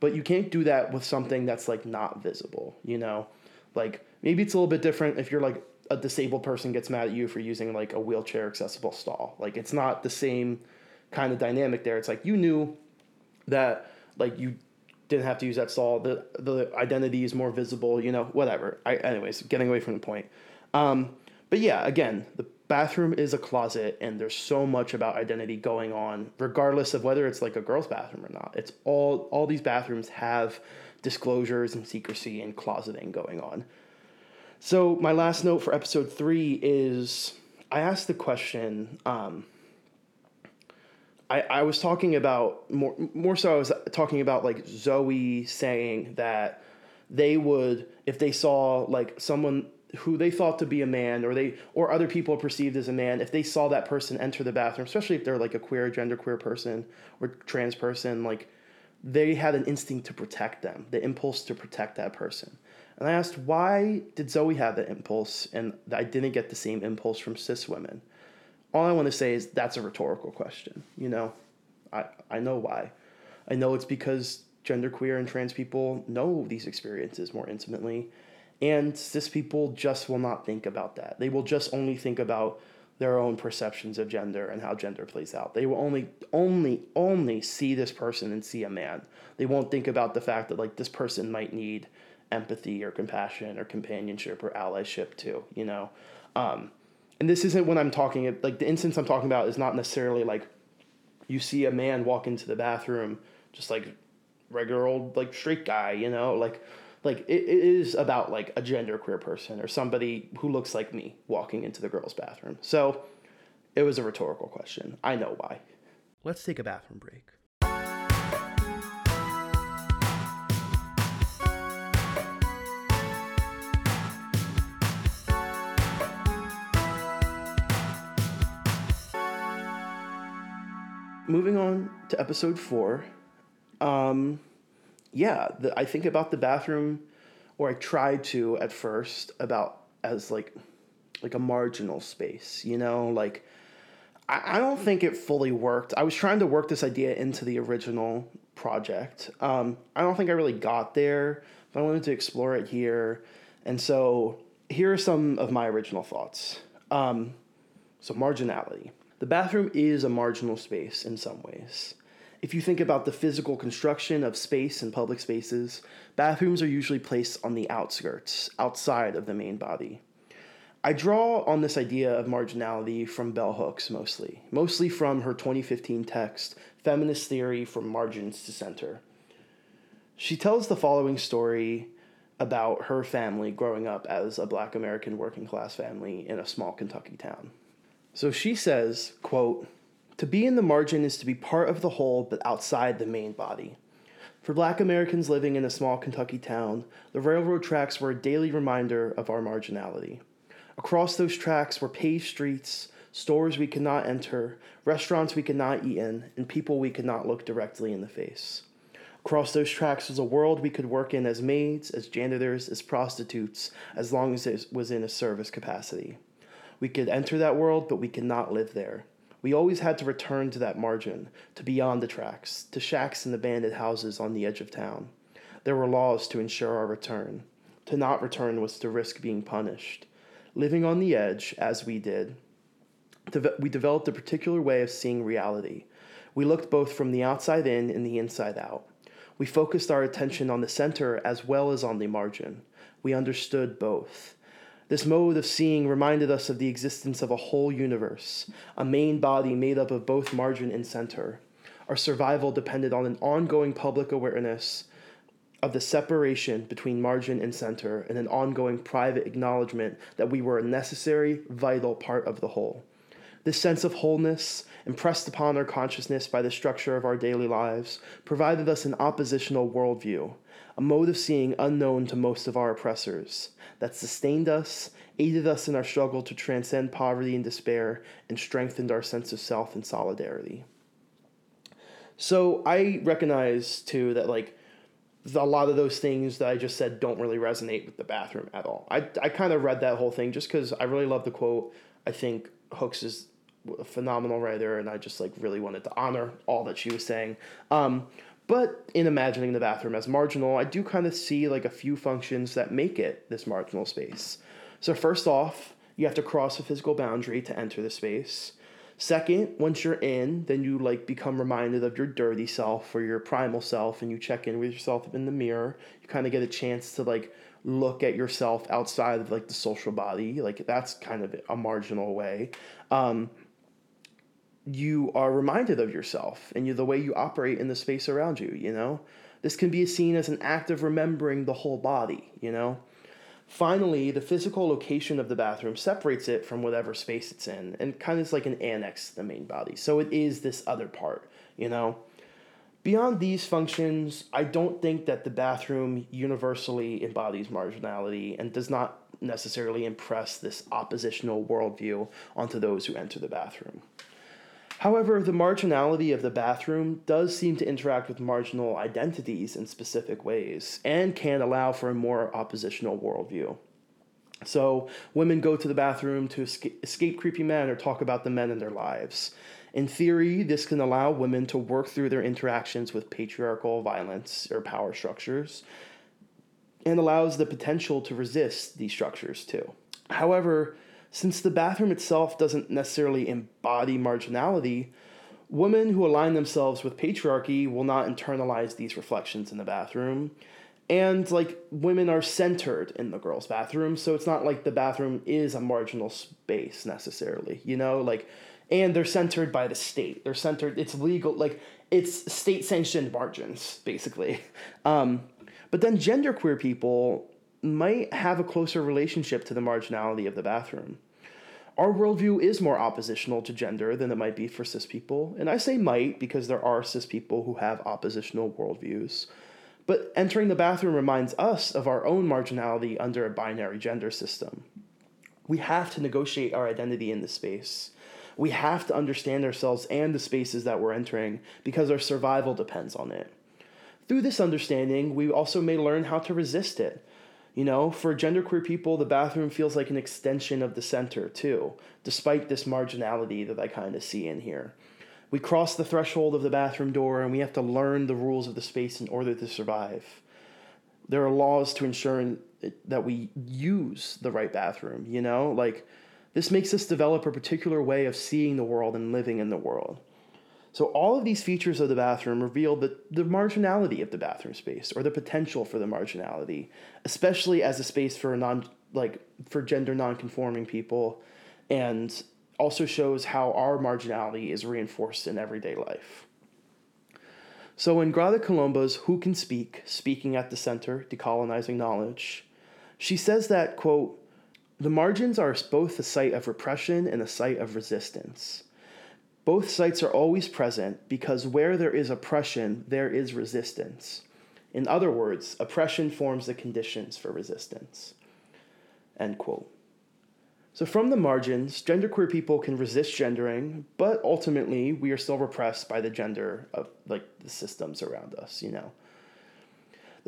But you can't do that with something that's like not visible, you know? Like maybe it's a little bit different if you're like a disabled person gets mad at you for using like a wheelchair accessible stall. Like it's not the same kind of dynamic there. It's like you knew that like you didn't have to use that stall. The the identity is more visible, you know, whatever. I anyways, getting away from the point. Um, but yeah, again, the bathroom is a closet and there's so much about identity going on regardless of whether it's like a girl's bathroom or not it's all all these bathrooms have disclosures and secrecy and closeting going on so my last note for episode three is i asked the question um, I, I was talking about more more so I was talking about like Zoe saying that they would if they saw like someone who they thought to be a man or they or other people perceived as a man if they saw that person enter the bathroom especially if they're like a queer gender queer person or trans person like they had an instinct to protect them the impulse to protect that person. And i asked why did zoe have that impulse? And i didn't get the same impulse from cis women all i want to say is that's a rhetorical question you know i i know why i know it's because genderqueer and trans people know these experiences more intimately and cis people just will not think about that. They will just only think about their own perceptions of gender and how gender plays out. They will only only only see this person and see a man. They won't think about the fact that like this person might need empathy or compassion or companionship or allyship too, you know. Um, and this isn't when I'm talking like the instance I'm talking about is not necessarily like you see a man walk into the bathroom just like regular old like straight guy, you know, like like it, it is about like a gender queer person or somebody who looks like me walking into the girls' bathroom. So it was a rhetorical question. I know why. Let's take a bathroom break. Moving on to episode four. Um, yeah, the, I think about the bathroom, or I tried to at first about as like like a marginal space, you know, like I, I don't think it fully worked. I was trying to work this idea into the original project. Um, I don't think I really got there, but I wanted to explore it here. And so here are some of my original thoughts. Um, so, marginality. The bathroom is a marginal space in some ways. If you think about the physical construction of space and public spaces, bathrooms are usually placed on the outskirts, outside of the main body. I draw on this idea of marginality from Bell Hooks mostly, mostly from her 2015 text, Feminist Theory from Margins to Center. She tells the following story about her family growing up as a black American working class family in a small Kentucky town. So she says, quote, To be in the margin is to be part of the whole but outside the main body. For black Americans living in a small Kentucky town, the railroad tracks were a daily reminder of our marginality. Across those tracks were paved streets, stores we could not enter, restaurants we could not eat in, and people we could not look directly in the face. Across those tracks was a world we could work in as maids, as janitors, as prostitutes, as long as it was in a service capacity. We could enter that world, but we could not live there. We always had to return to that margin, to beyond the tracks, to shacks and abandoned houses on the edge of town. There were laws to ensure our return. To not return was to risk being punished. Living on the edge, as we did, we developed a particular way of seeing reality. We looked both from the outside in and the inside out. We focused our attention on the center as well as on the margin. We understood both. This mode of seeing reminded us of the existence of a whole universe, a main body made up of both margin and center. Our survival depended on an ongoing public awareness of the separation between margin and center and an ongoing private acknowledgement that we were a necessary, vital part of the whole. This sense of wholeness, impressed upon our consciousness by the structure of our daily lives, provided us an oppositional worldview, a mode of seeing unknown to most of our oppressors, that sustained us, aided us in our struggle to transcend poverty and despair, and strengthened our sense of self and solidarity. So I recognize too that like a lot of those things that I just said don't really resonate with the bathroom at all. I, I kind of read that whole thing just because I really love the quote. I think Hooks is a phenomenal writer, and I just like really wanted to honor all that she was saying. Um, but in imagining the bathroom as marginal, I do kind of see like a few functions that make it this marginal space. So, first off, you have to cross a physical boundary to enter the space. Second, once you're in, then you like become reminded of your dirty self or your primal self and you check in with yourself in the mirror. You kind of get a chance to like look at yourself outside of like the social body. Like that's kind of a marginal way. Um, you are reminded of yourself and you, the way you operate in the space around you, you know? This can be seen as an act of remembering the whole body, you know? Finally, the physical location of the bathroom separates it from whatever space it's in and kind of is like an annex to the main body. So it is this other part, you know? Beyond these functions, I don't think that the bathroom universally embodies marginality and does not necessarily impress this oppositional worldview onto those who enter the bathroom. However, the marginality of the bathroom does seem to interact with marginal identities in specific ways and can allow for a more oppositional worldview. So, women go to the bathroom to escape creepy men or talk about the men in their lives. In theory, this can allow women to work through their interactions with patriarchal violence or power structures and allows the potential to resist these structures too. However, since the bathroom itself doesn't necessarily embody marginality, women who align themselves with patriarchy will not internalize these reflections in the bathroom. And like women are centered in the girls' bathroom, so it's not like the bathroom is a marginal space necessarily, you know? Like, and they're centered by the state. They're centered, it's legal, like, it's state sanctioned margins, basically. [LAUGHS] Um, but then genderqueer people might have a closer relationship to the marginality of the bathroom. Our worldview is more oppositional to gender than it might be for cis people, and I say might because there are cis people who have oppositional worldviews. But entering the bathroom reminds us of our own marginality under a binary gender system. We have to negotiate our identity in this space. We have to understand ourselves and the spaces that we're entering because our survival depends on it. Through this understanding, we also may learn how to resist it you know, for genderqueer people, the bathroom feels like an extension of the center, too, despite this marginality that I kind of see in here. We cross the threshold of the bathroom door and we have to learn the rules of the space in order to survive. There are laws to ensure that we use the right bathroom, you know? Like, this makes us develop a particular way of seeing the world and living in the world. So all of these features of the bathroom reveal the, the marginality of the bathroom space or the potential for the marginality, especially as a space for non like for gender nonconforming people and also shows how our marginality is reinforced in everyday life. So in Grada Kilomba's Who Can Speak, Speaking at the Center, Decolonizing Knowledge, she says that, quote, the margins are both a site of repression and a site of resistance. Both sites are always present because where there is oppression, there is resistance. In other words, oppression forms the conditions for resistance. End quote. So, from the margins, genderqueer people can resist gendering, but ultimately, we are still repressed by the gender of like the systems around us, you know.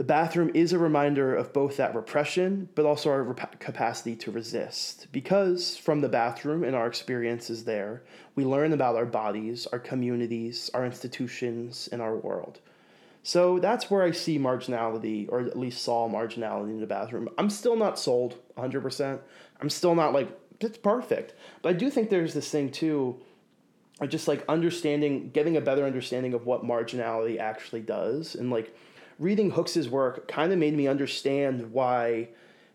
The bathroom is a reminder of both that repression, but also our rep- capacity to resist. Because from the bathroom and our experiences there, we learn about our bodies, our communities, our institutions, and our world. So that's where I see marginality, or at least saw marginality in the bathroom. I'm still not sold 100%. I'm still not like, it's perfect. But I do think there's this thing too, of just like understanding, getting a better understanding of what marginality actually does. And like reading Hooks's work kind of made me understand why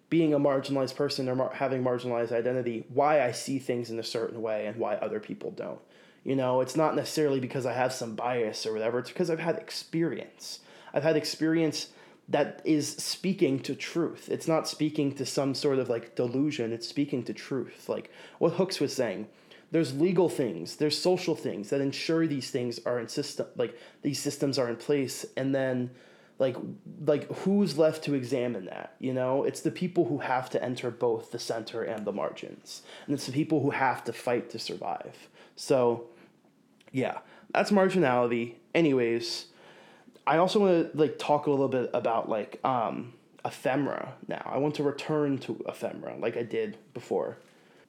being a marginalized person or mar- having marginalized identity, why I see things in a certain way and why other people don't. You know, it's not necessarily because I have some bias or whatever, it's because I've had experience. I've had experience that is speaking to truth. It's not speaking to some sort of like delusion, it's speaking to truth. Like what Hooks was saying. There's legal things, there's social things that ensure these things are in system like these systems are in place and then like like who's left to examine that you know it's the people who have to enter both the center and the margins and it's the people who have to fight to survive so yeah, that's marginality. Anyways, I also want to like talk a little bit about like um, ephemera now. I want to return to ephemera like I did before.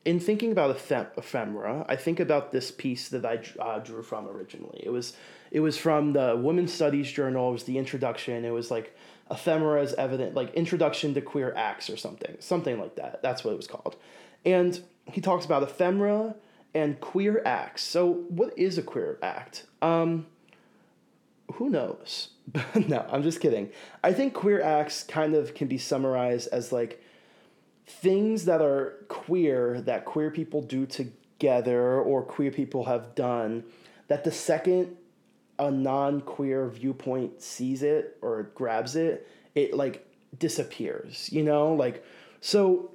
In thinking about ephem- ephemera, I think about this piece that I uh, drew from originally. It was it was from the Women's Studies Journal. It was the introduction. It was like ephemera is evident, like introduction to queer acts or something, something like that. That's what it was called. And he talks about ephemera and queer acts. So, what is a queer act? Um, who knows? [LAUGHS] no, I'm just kidding. I think queer acts kind of can be summarized as like things that are queer that queer people do together or queer people have done that the second a non-queer viewpoint sees it or grabs it, it like disappears, you know? Like so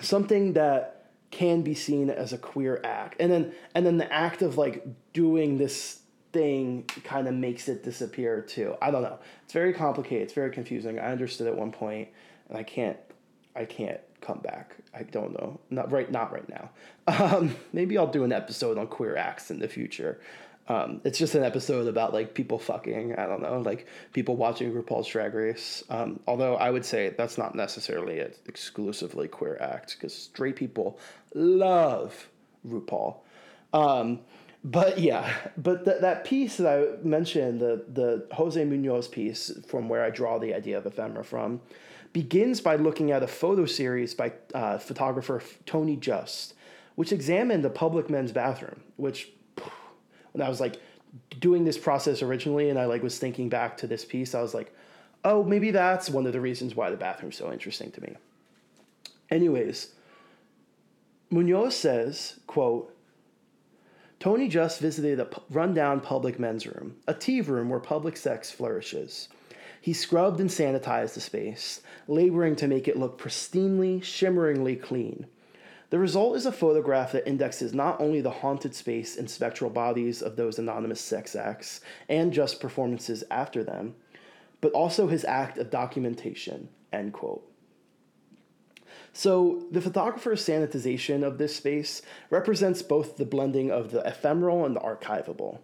something that can be seen as a queer act and then and then the act of like doing this thing kind of makes it disappear too. I don't know. It's very complicated. It's very confusing. I understood at one point and i can't i can't come back. I don't know. Not right not right now. [LAUGHS] Um, maybe i'll do an episode on queer acts in the future um, it's just an episode about like people fucking. I don't know, like people watching RuPaul's Drag Race. Um, although I would say that's not necessarily an exclusively queer act because straight people love RuPaul. Um, but yeah, but th- that piece that I mentioned, the the Jose Munoz piece from where I draw the idea of ephemera from, begins by looking at a photo series by uh, photographer Tony Just, which examined the public men's bathroom, which when I was like doing this process originally and I like was thinking back to this piece, I was like, oh, maybe that's one of the reasons why the bathroom's so interesting to me. Anyways, Munoz says, quote, Tony Just visited a rundown public men's room, a tea room where public sex flourishes. He scrubbed and sanitized the space, laboring to make it look pristinely, shimmeringly clean. The result is a photograph that indexes not only the haunted space and spectral bodies of those anonymous sex acts and just performances after them, but also his act of documentation. End quote. So, the photographer's sanitization of this space represents both the blending of the ephemeral and the archivable.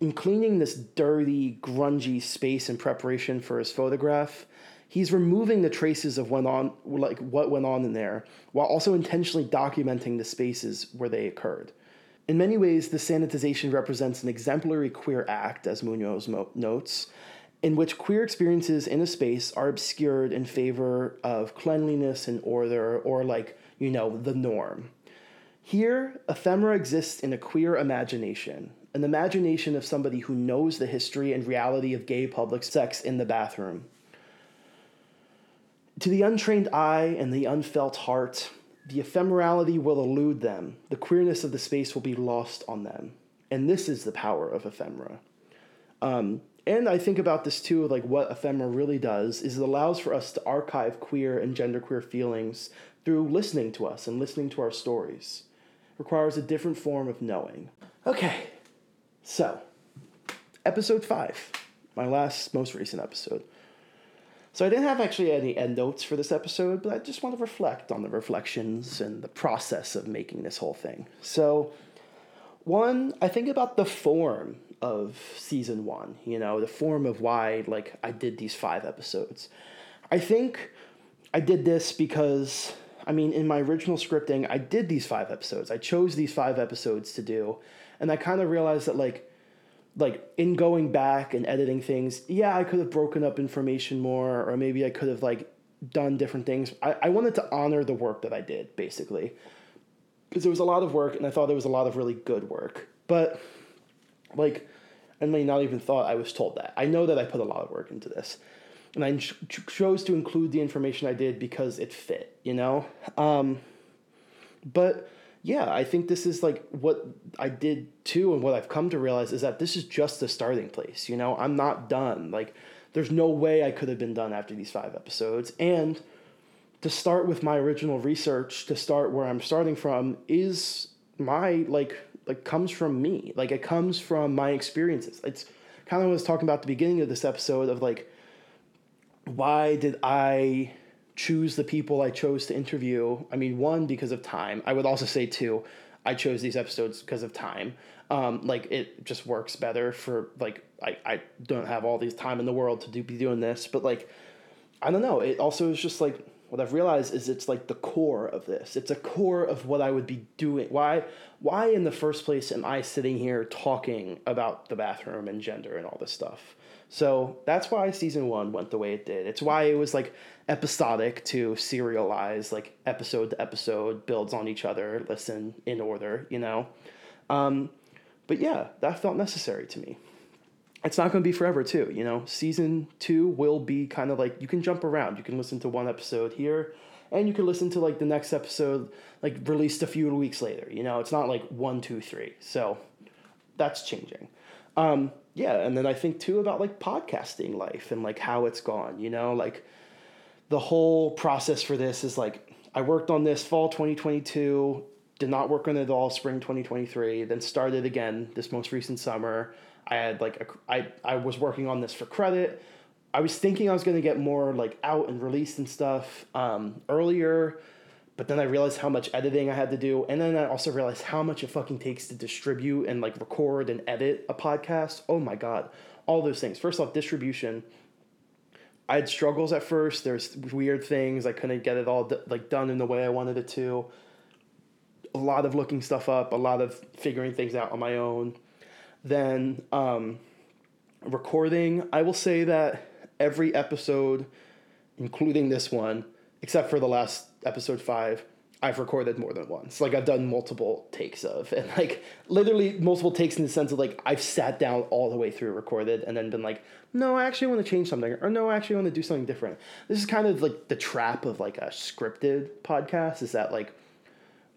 In cleaning this dirty, grungy space in preparation for his photograph, he's removing the traces of went on like what went on in there while also intentionally documenting the spaces where they occurred. In many ways the sanitization represents an exemplary queer act as munoz mo- notes in which queer experiences in a space are obscured in favor of cleanliness and order or like you know the norm. Here ephemera exists in a queer imagination an imagination of somebody who knows the history and reality of gay public sex in the bathroom to the untrained eye and the unfelt heart, the ephemerality will elude them. The queerness of the space will be lost on them. And this is the power of ephemera. Um, and I think about this too, like what ephemera really does is it allows for us to archive queer and genderqueer feelings through listening to us and listening to our stories. It requires a different form of knowing. Okay, So, episode five, my last, most recent episode. So I didn't have actually any end notes for this episode, but I just want to reflect on the reflections and the process of making this whole thing. So, one, I think about the form of season one, you know, the form of why like I did these five episodes. I think I did this because I mean, in my original scripting, I did these five episodes. I chose these five episodes to do, and I kind of realized that like like in going back and editing things, yeah, I could have broken up information more, or maybe I could have like done different things. I, I wanted to honor the work that I did, basically. Because there was a lot of work and I thought there was a lot of really good work. But like I may not even thought I was told that. I know that I put a lot of work into this. And I ch- chose to include the information I did because it fit, you know? Um, but yeah, I think this is like what I did too, and what I've come to realize is that this is just the starting place. You know, I'm not done. Like, there's no way I could have been done after these five episodes. And to start with my original research, to start where I'm starting from, is my like like comes from me. Like it comes from my experiences. It's kind of what I was talking about the beginning of this episode of like why did I choose the people I chose to interview. I mean, one because of time. I would also say two, I chose these episodes because of time. Um, like it just works better for like I, I don't have all these time in the world to do be doing this, but like I don't know. It also is just like what I've realized is it's like the core of this. It's a core of what I would be doing. Why why in the first place am I sitting here talking about the bathroom and gender and all this stuff? So that's why season one went the way it did. It's why it was like episodic to serialize, like episode to episode, builds on each other, listen in order, you know? Um, but yeah, that felt necessary to me. It's not going to be forever, too, you know? Season two will be kind of like you can jump around. You can listen to one episode here, and you can listen to like the next episode, like released a few weeks later, you know? It's not like one, two, three. So that's changing. Um, yeah, and then I think too about like podcasting life and like how it's gone, you know, like the whole process for this is like I worked on this fall 2022, did not work on it all spring 2023, then started again this most recent summer. I had like a, I I was working on this for credit. I was thinking I was going to get more like out and released and stuff um, earlier but then I realized how much editing I had to do, and then I also realized how much it fucking takes to distribute and like record and edit a podcast. Oh my god, all those things. First off, distribution. I had struggles at first. There's weird things I couldn't get it all d- like done in the way I wanted it to. A lot of looking stuff up, a lot of figuring things out on my own. Then um, recording. I will say that every episode, including this one, except for the last episode five, I've recorded more than once. Like I've done multiple takes of, and like literally multiple takes in the sense of like I've sat down all the way through recorded and then been like, no, I actually want to change something, or no, I actually want to do something different. This is kind of like the trap of like a scripted podcast. Is that like,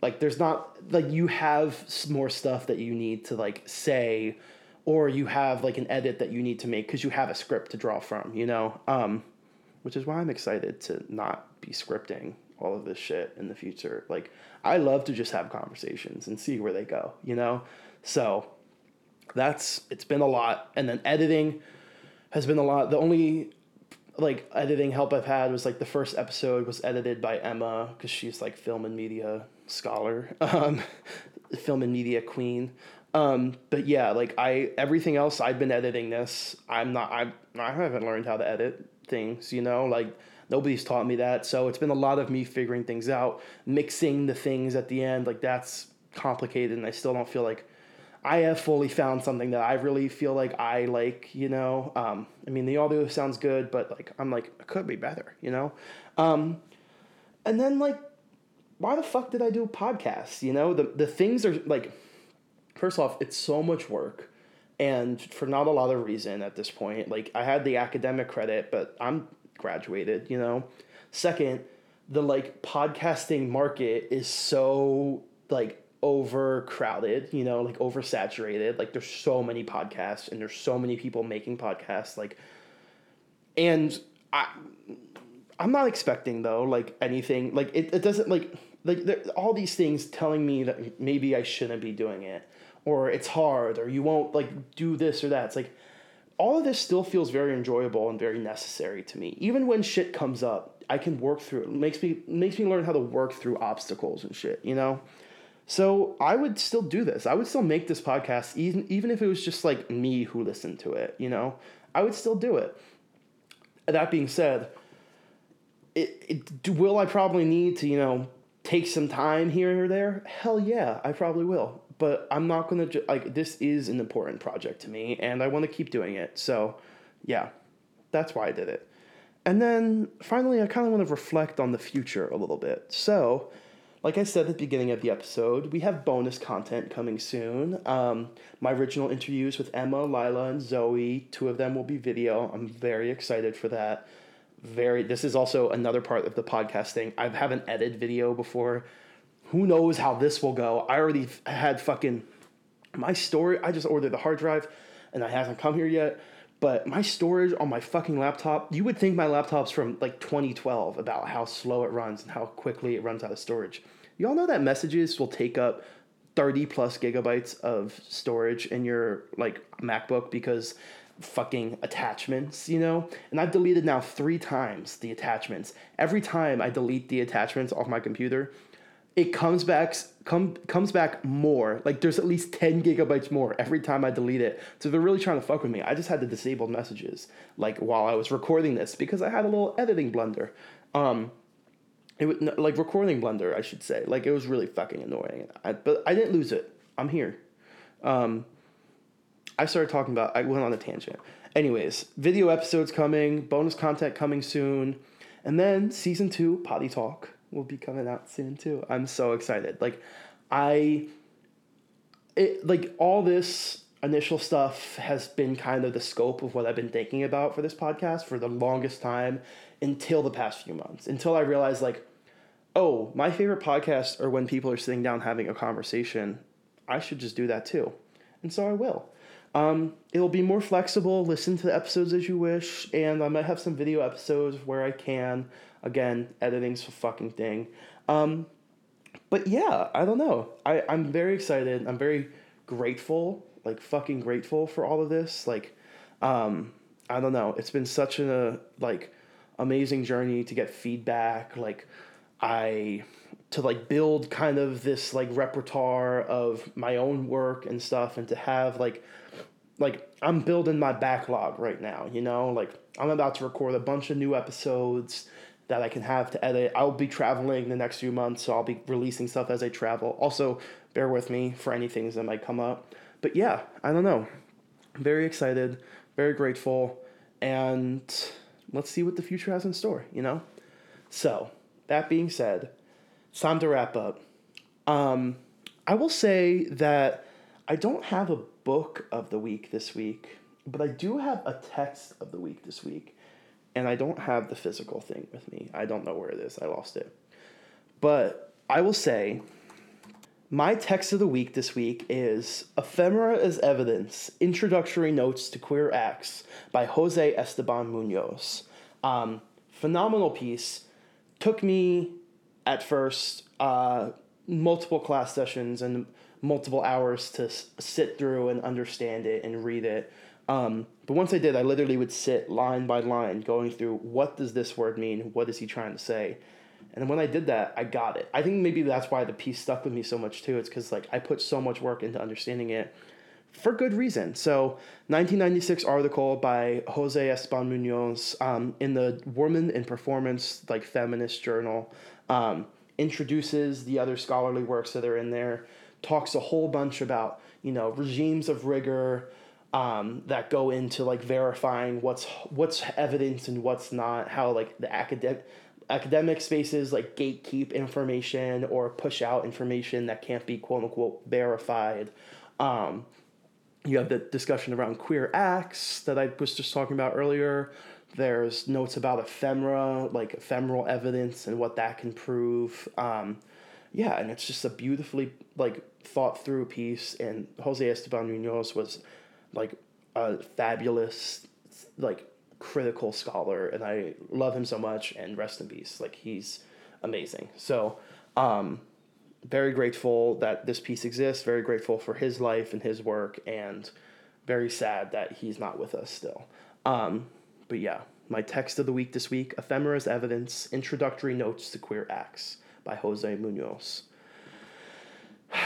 like there's not like you have more stuff that you need to like say, or you have like an edit that you need to make because you have a script to draw from. You know, um, which is why I'm excited to not be scripting all of this shit in the future. Like I love to just have conversations and see where they go, you know? So that's it's been a lot and then editing has been a lot. The only like editing help I've had was like the first episode was edited by Emma cuz she's like film and media scholar. [LAUGHS] Um film and media queen. Um, but yeah, like I everything else I've been editing this. I'm not I I haven't learned how to edit things, you know? Like Nobody's taught me that. So it's been a lot of me figuring things out, mixing the things at the end. Like that's complicated, and I still don't feel like I have fully found something that I really feel like I like, you know. Um, I mean, the audio sounds good, but like I'm like it could be better, you know. Um, and then like, why the fuck did I do a podcast? You know, the the things are like, first off, it's so much work, and for not a lot of reason at this point. Like I had the academic credit, but I'm graduated, you know. Second, the like podcasting market is so like overcrowded, you know, like oversaturated. Like there's so many podcasts and there's so many people making podcasts like and I I'm not expecting though like anything like it, it doesn't like like there, all these things telling me that maybe I shouldn't be doing it or it's hard or you won't like do this or that. It's like all of this still feels very enjoyable and very necessary to me. Even when shit comes up, I can work through it. it makes me makes me learn how to work through obstacles and shit, you know? So I would still do this. I would still make this podcast even even if it was just like me who listened to it, you know? I would still do it. That being said, it, it will I probably need to, you know, take some time here or there? Hell yeah, I probably will. But I'm not gonna ju- like this is an important project to me, and I want to keep doing it. So, yeah, that's why I did it. And then finally, I kind of want to reflect on the future a little bit. So, like I said at the beginning of the episode, we have bonus content coming soon. Um, my original interviews with Emma, Lila, and Zoe, two of them will be video. I'm very excited for that. Very. This is also another part of the podcast thing. I haven't edited video before. Who knows how this will go? I already had fucking my storage. I just ordered the hard drive, and it hasn't come here yet. But my storage on my fucking laptop, you would think my laptop's from like 2012 about how slow it runs and how quickly it runs out of storage. You all know that messages will take up 30 plus gigabytes of storage in your like MacBook because fucking attachments, you know? And I've deleted now 3 times the attachments. Every time I delete the attachments off my computer, it comes back come comes back more. Like there's at least 10 gigabytes more every time I delete it. So they're really trying to fuck with me. I just had to disable messages like while I was recording this because I had a little editing blunder. Um it was like recording blunder, I should say. Like it was really fucking annoying. I, but I didn't lose it. I'm here. Um I started talking about I went on a tangent. Anyways, video episodes coming, bonus content coming soon. And then season 2 potty talk will be coming out soon too. I'm so excited. Like I it like all this initial stuff has been kind of the scope of what I've been thinking about for this podcast for the longest time until the past few months. Until I realized like oh, my favorite podcasts are when people are sitting down having a conversation. I should just do that too. And so I will. Um, it'll be more flexible. Listen to the episodes as you wish, and I might have some video episodes where I can. Again, editing's a fucking thing. Um, but yeah, I don't know. I, I'm very excited. I'm very grateful, like fucking grateful for all of this. Like, um, I don't know. It's been such a like amazing journey to get feedback. Like, I to like build kind of this like repertoire of my own work and stuff, and to have like like I'm building my backlog right now, you know? Like I'm about to record a bunch of new episodes that I can have to edit. I'll be traveling the next few months, so I'll be releasing stuff as I travel. Also, bear with me for any things that might come up. But yeah, I don't know. Very excited, very grateful, and let's see what the future has in store, you know? So, that being said, it's time to wrap up. Um, I will say that I don't have a book of the week this week, but I do have a text of the week this week, and I don't have the physical thing with me. I don't know where it is. I lost it. But I will say my text of the week this week is Ephemera as Evidence Introductory Notes to Queer Acts by Jose Esteban Munoz. Um, phenomenal piece. Took me at first uh, multiple class sessions and multiple hours to s- sit through and understand it and read it. Um, but once I did, I literally would sit line by line going through what does this word mean? What is he trying to say? And when I did that, I got it. I think maybe that's why the piece stuck with me so much too. It's because like I put so much work into understanding it for good reason. So, 1996 article by Jose Esteban Munoz um, in the Woman in Performance like feminist journal um, introduces the other scholarly works that are in there. Talks a whole bunch about you know regimes of rigor um, that go into like verifying what's what's evidence and what's not. How like the academic academic spaces like gatekeep information or push out information that can't be quote unquote verified. Um, you have the discussion around queer acts that I was just talking about earlier. There's notes about ephemera, like ephemeral evidence and what that can prove. Um, yeah, and it's just a beautifully like thought through piece. And Jose Esteban Munoz was like a fabulous, like critical scholar, and I love him so much. And rest in peace, like he's amazing. So, um, very grateful that this piece exists, very grateful for his life and his work, and very sad that he's not with us still. Um, but yeah, my text of the week this week Ephemera's Evidence Introductory Notes to Queer Acts by Jose Munoz. [SIGHS]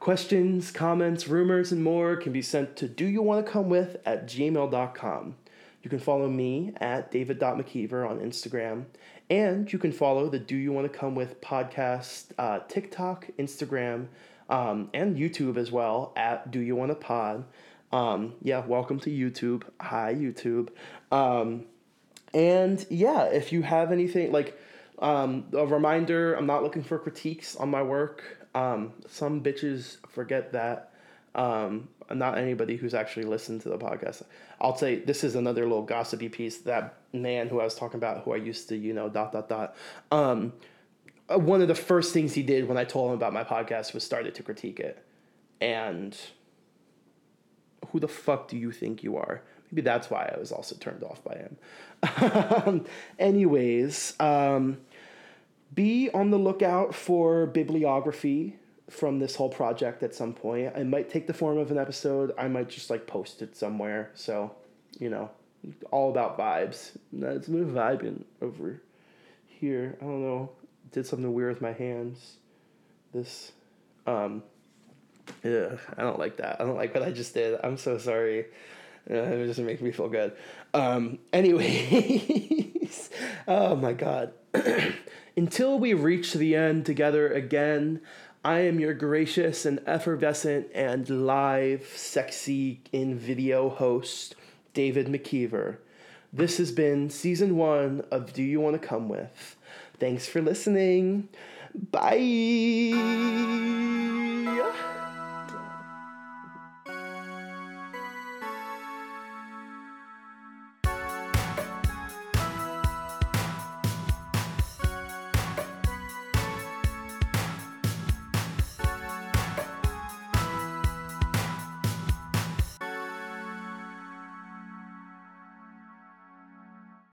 Questions, comments, rumors, and more can be sent to do you want to come with at gmail.com. You can follow me at david.mckeever on Instagram, and you can follow the Do You Want to Come With podcast uh, TikTok, Instagram, um, and YouTube as well at Do You Want to Pod. Um, yeah, welcome to YouTube. Hi, YouTube. Um, and yeah, if you have anything like um, a reminder, I'm not looking for critiques on my work. Um, some bitches forget that. Um, not anybody who's actually listened to the podcast. I'll say this is another little gossipy piece. That man who I was talking about, who I used to, you know, dot dot dot. Um, uh, one of the first things he did when I told him about my podcast was started to critique it, and who the fuck do you think you are? Maybe that's why I was also turned off by him. [LAUGHS] Anyways, um, be on the lookout for bibliography from this whole project at some point. It might take the form of an episode. I might just like post it somewhere. So, you know, all about vibes. It's me vibing over here. I don't know. Did something weird with my hands. This, um, yeah, I don't like that. I don't like what I just did. I'm so sorry. It doesn't make me feel good. Um, anyways, [LAUGHS] oh my god. [CLEARS THROAT] Until we reach the end together again, I am your gracious and effervescent and live, sexy in video host, David McKeever. This has been season one of Do You Want to Come With? Thanks for listening. Bye.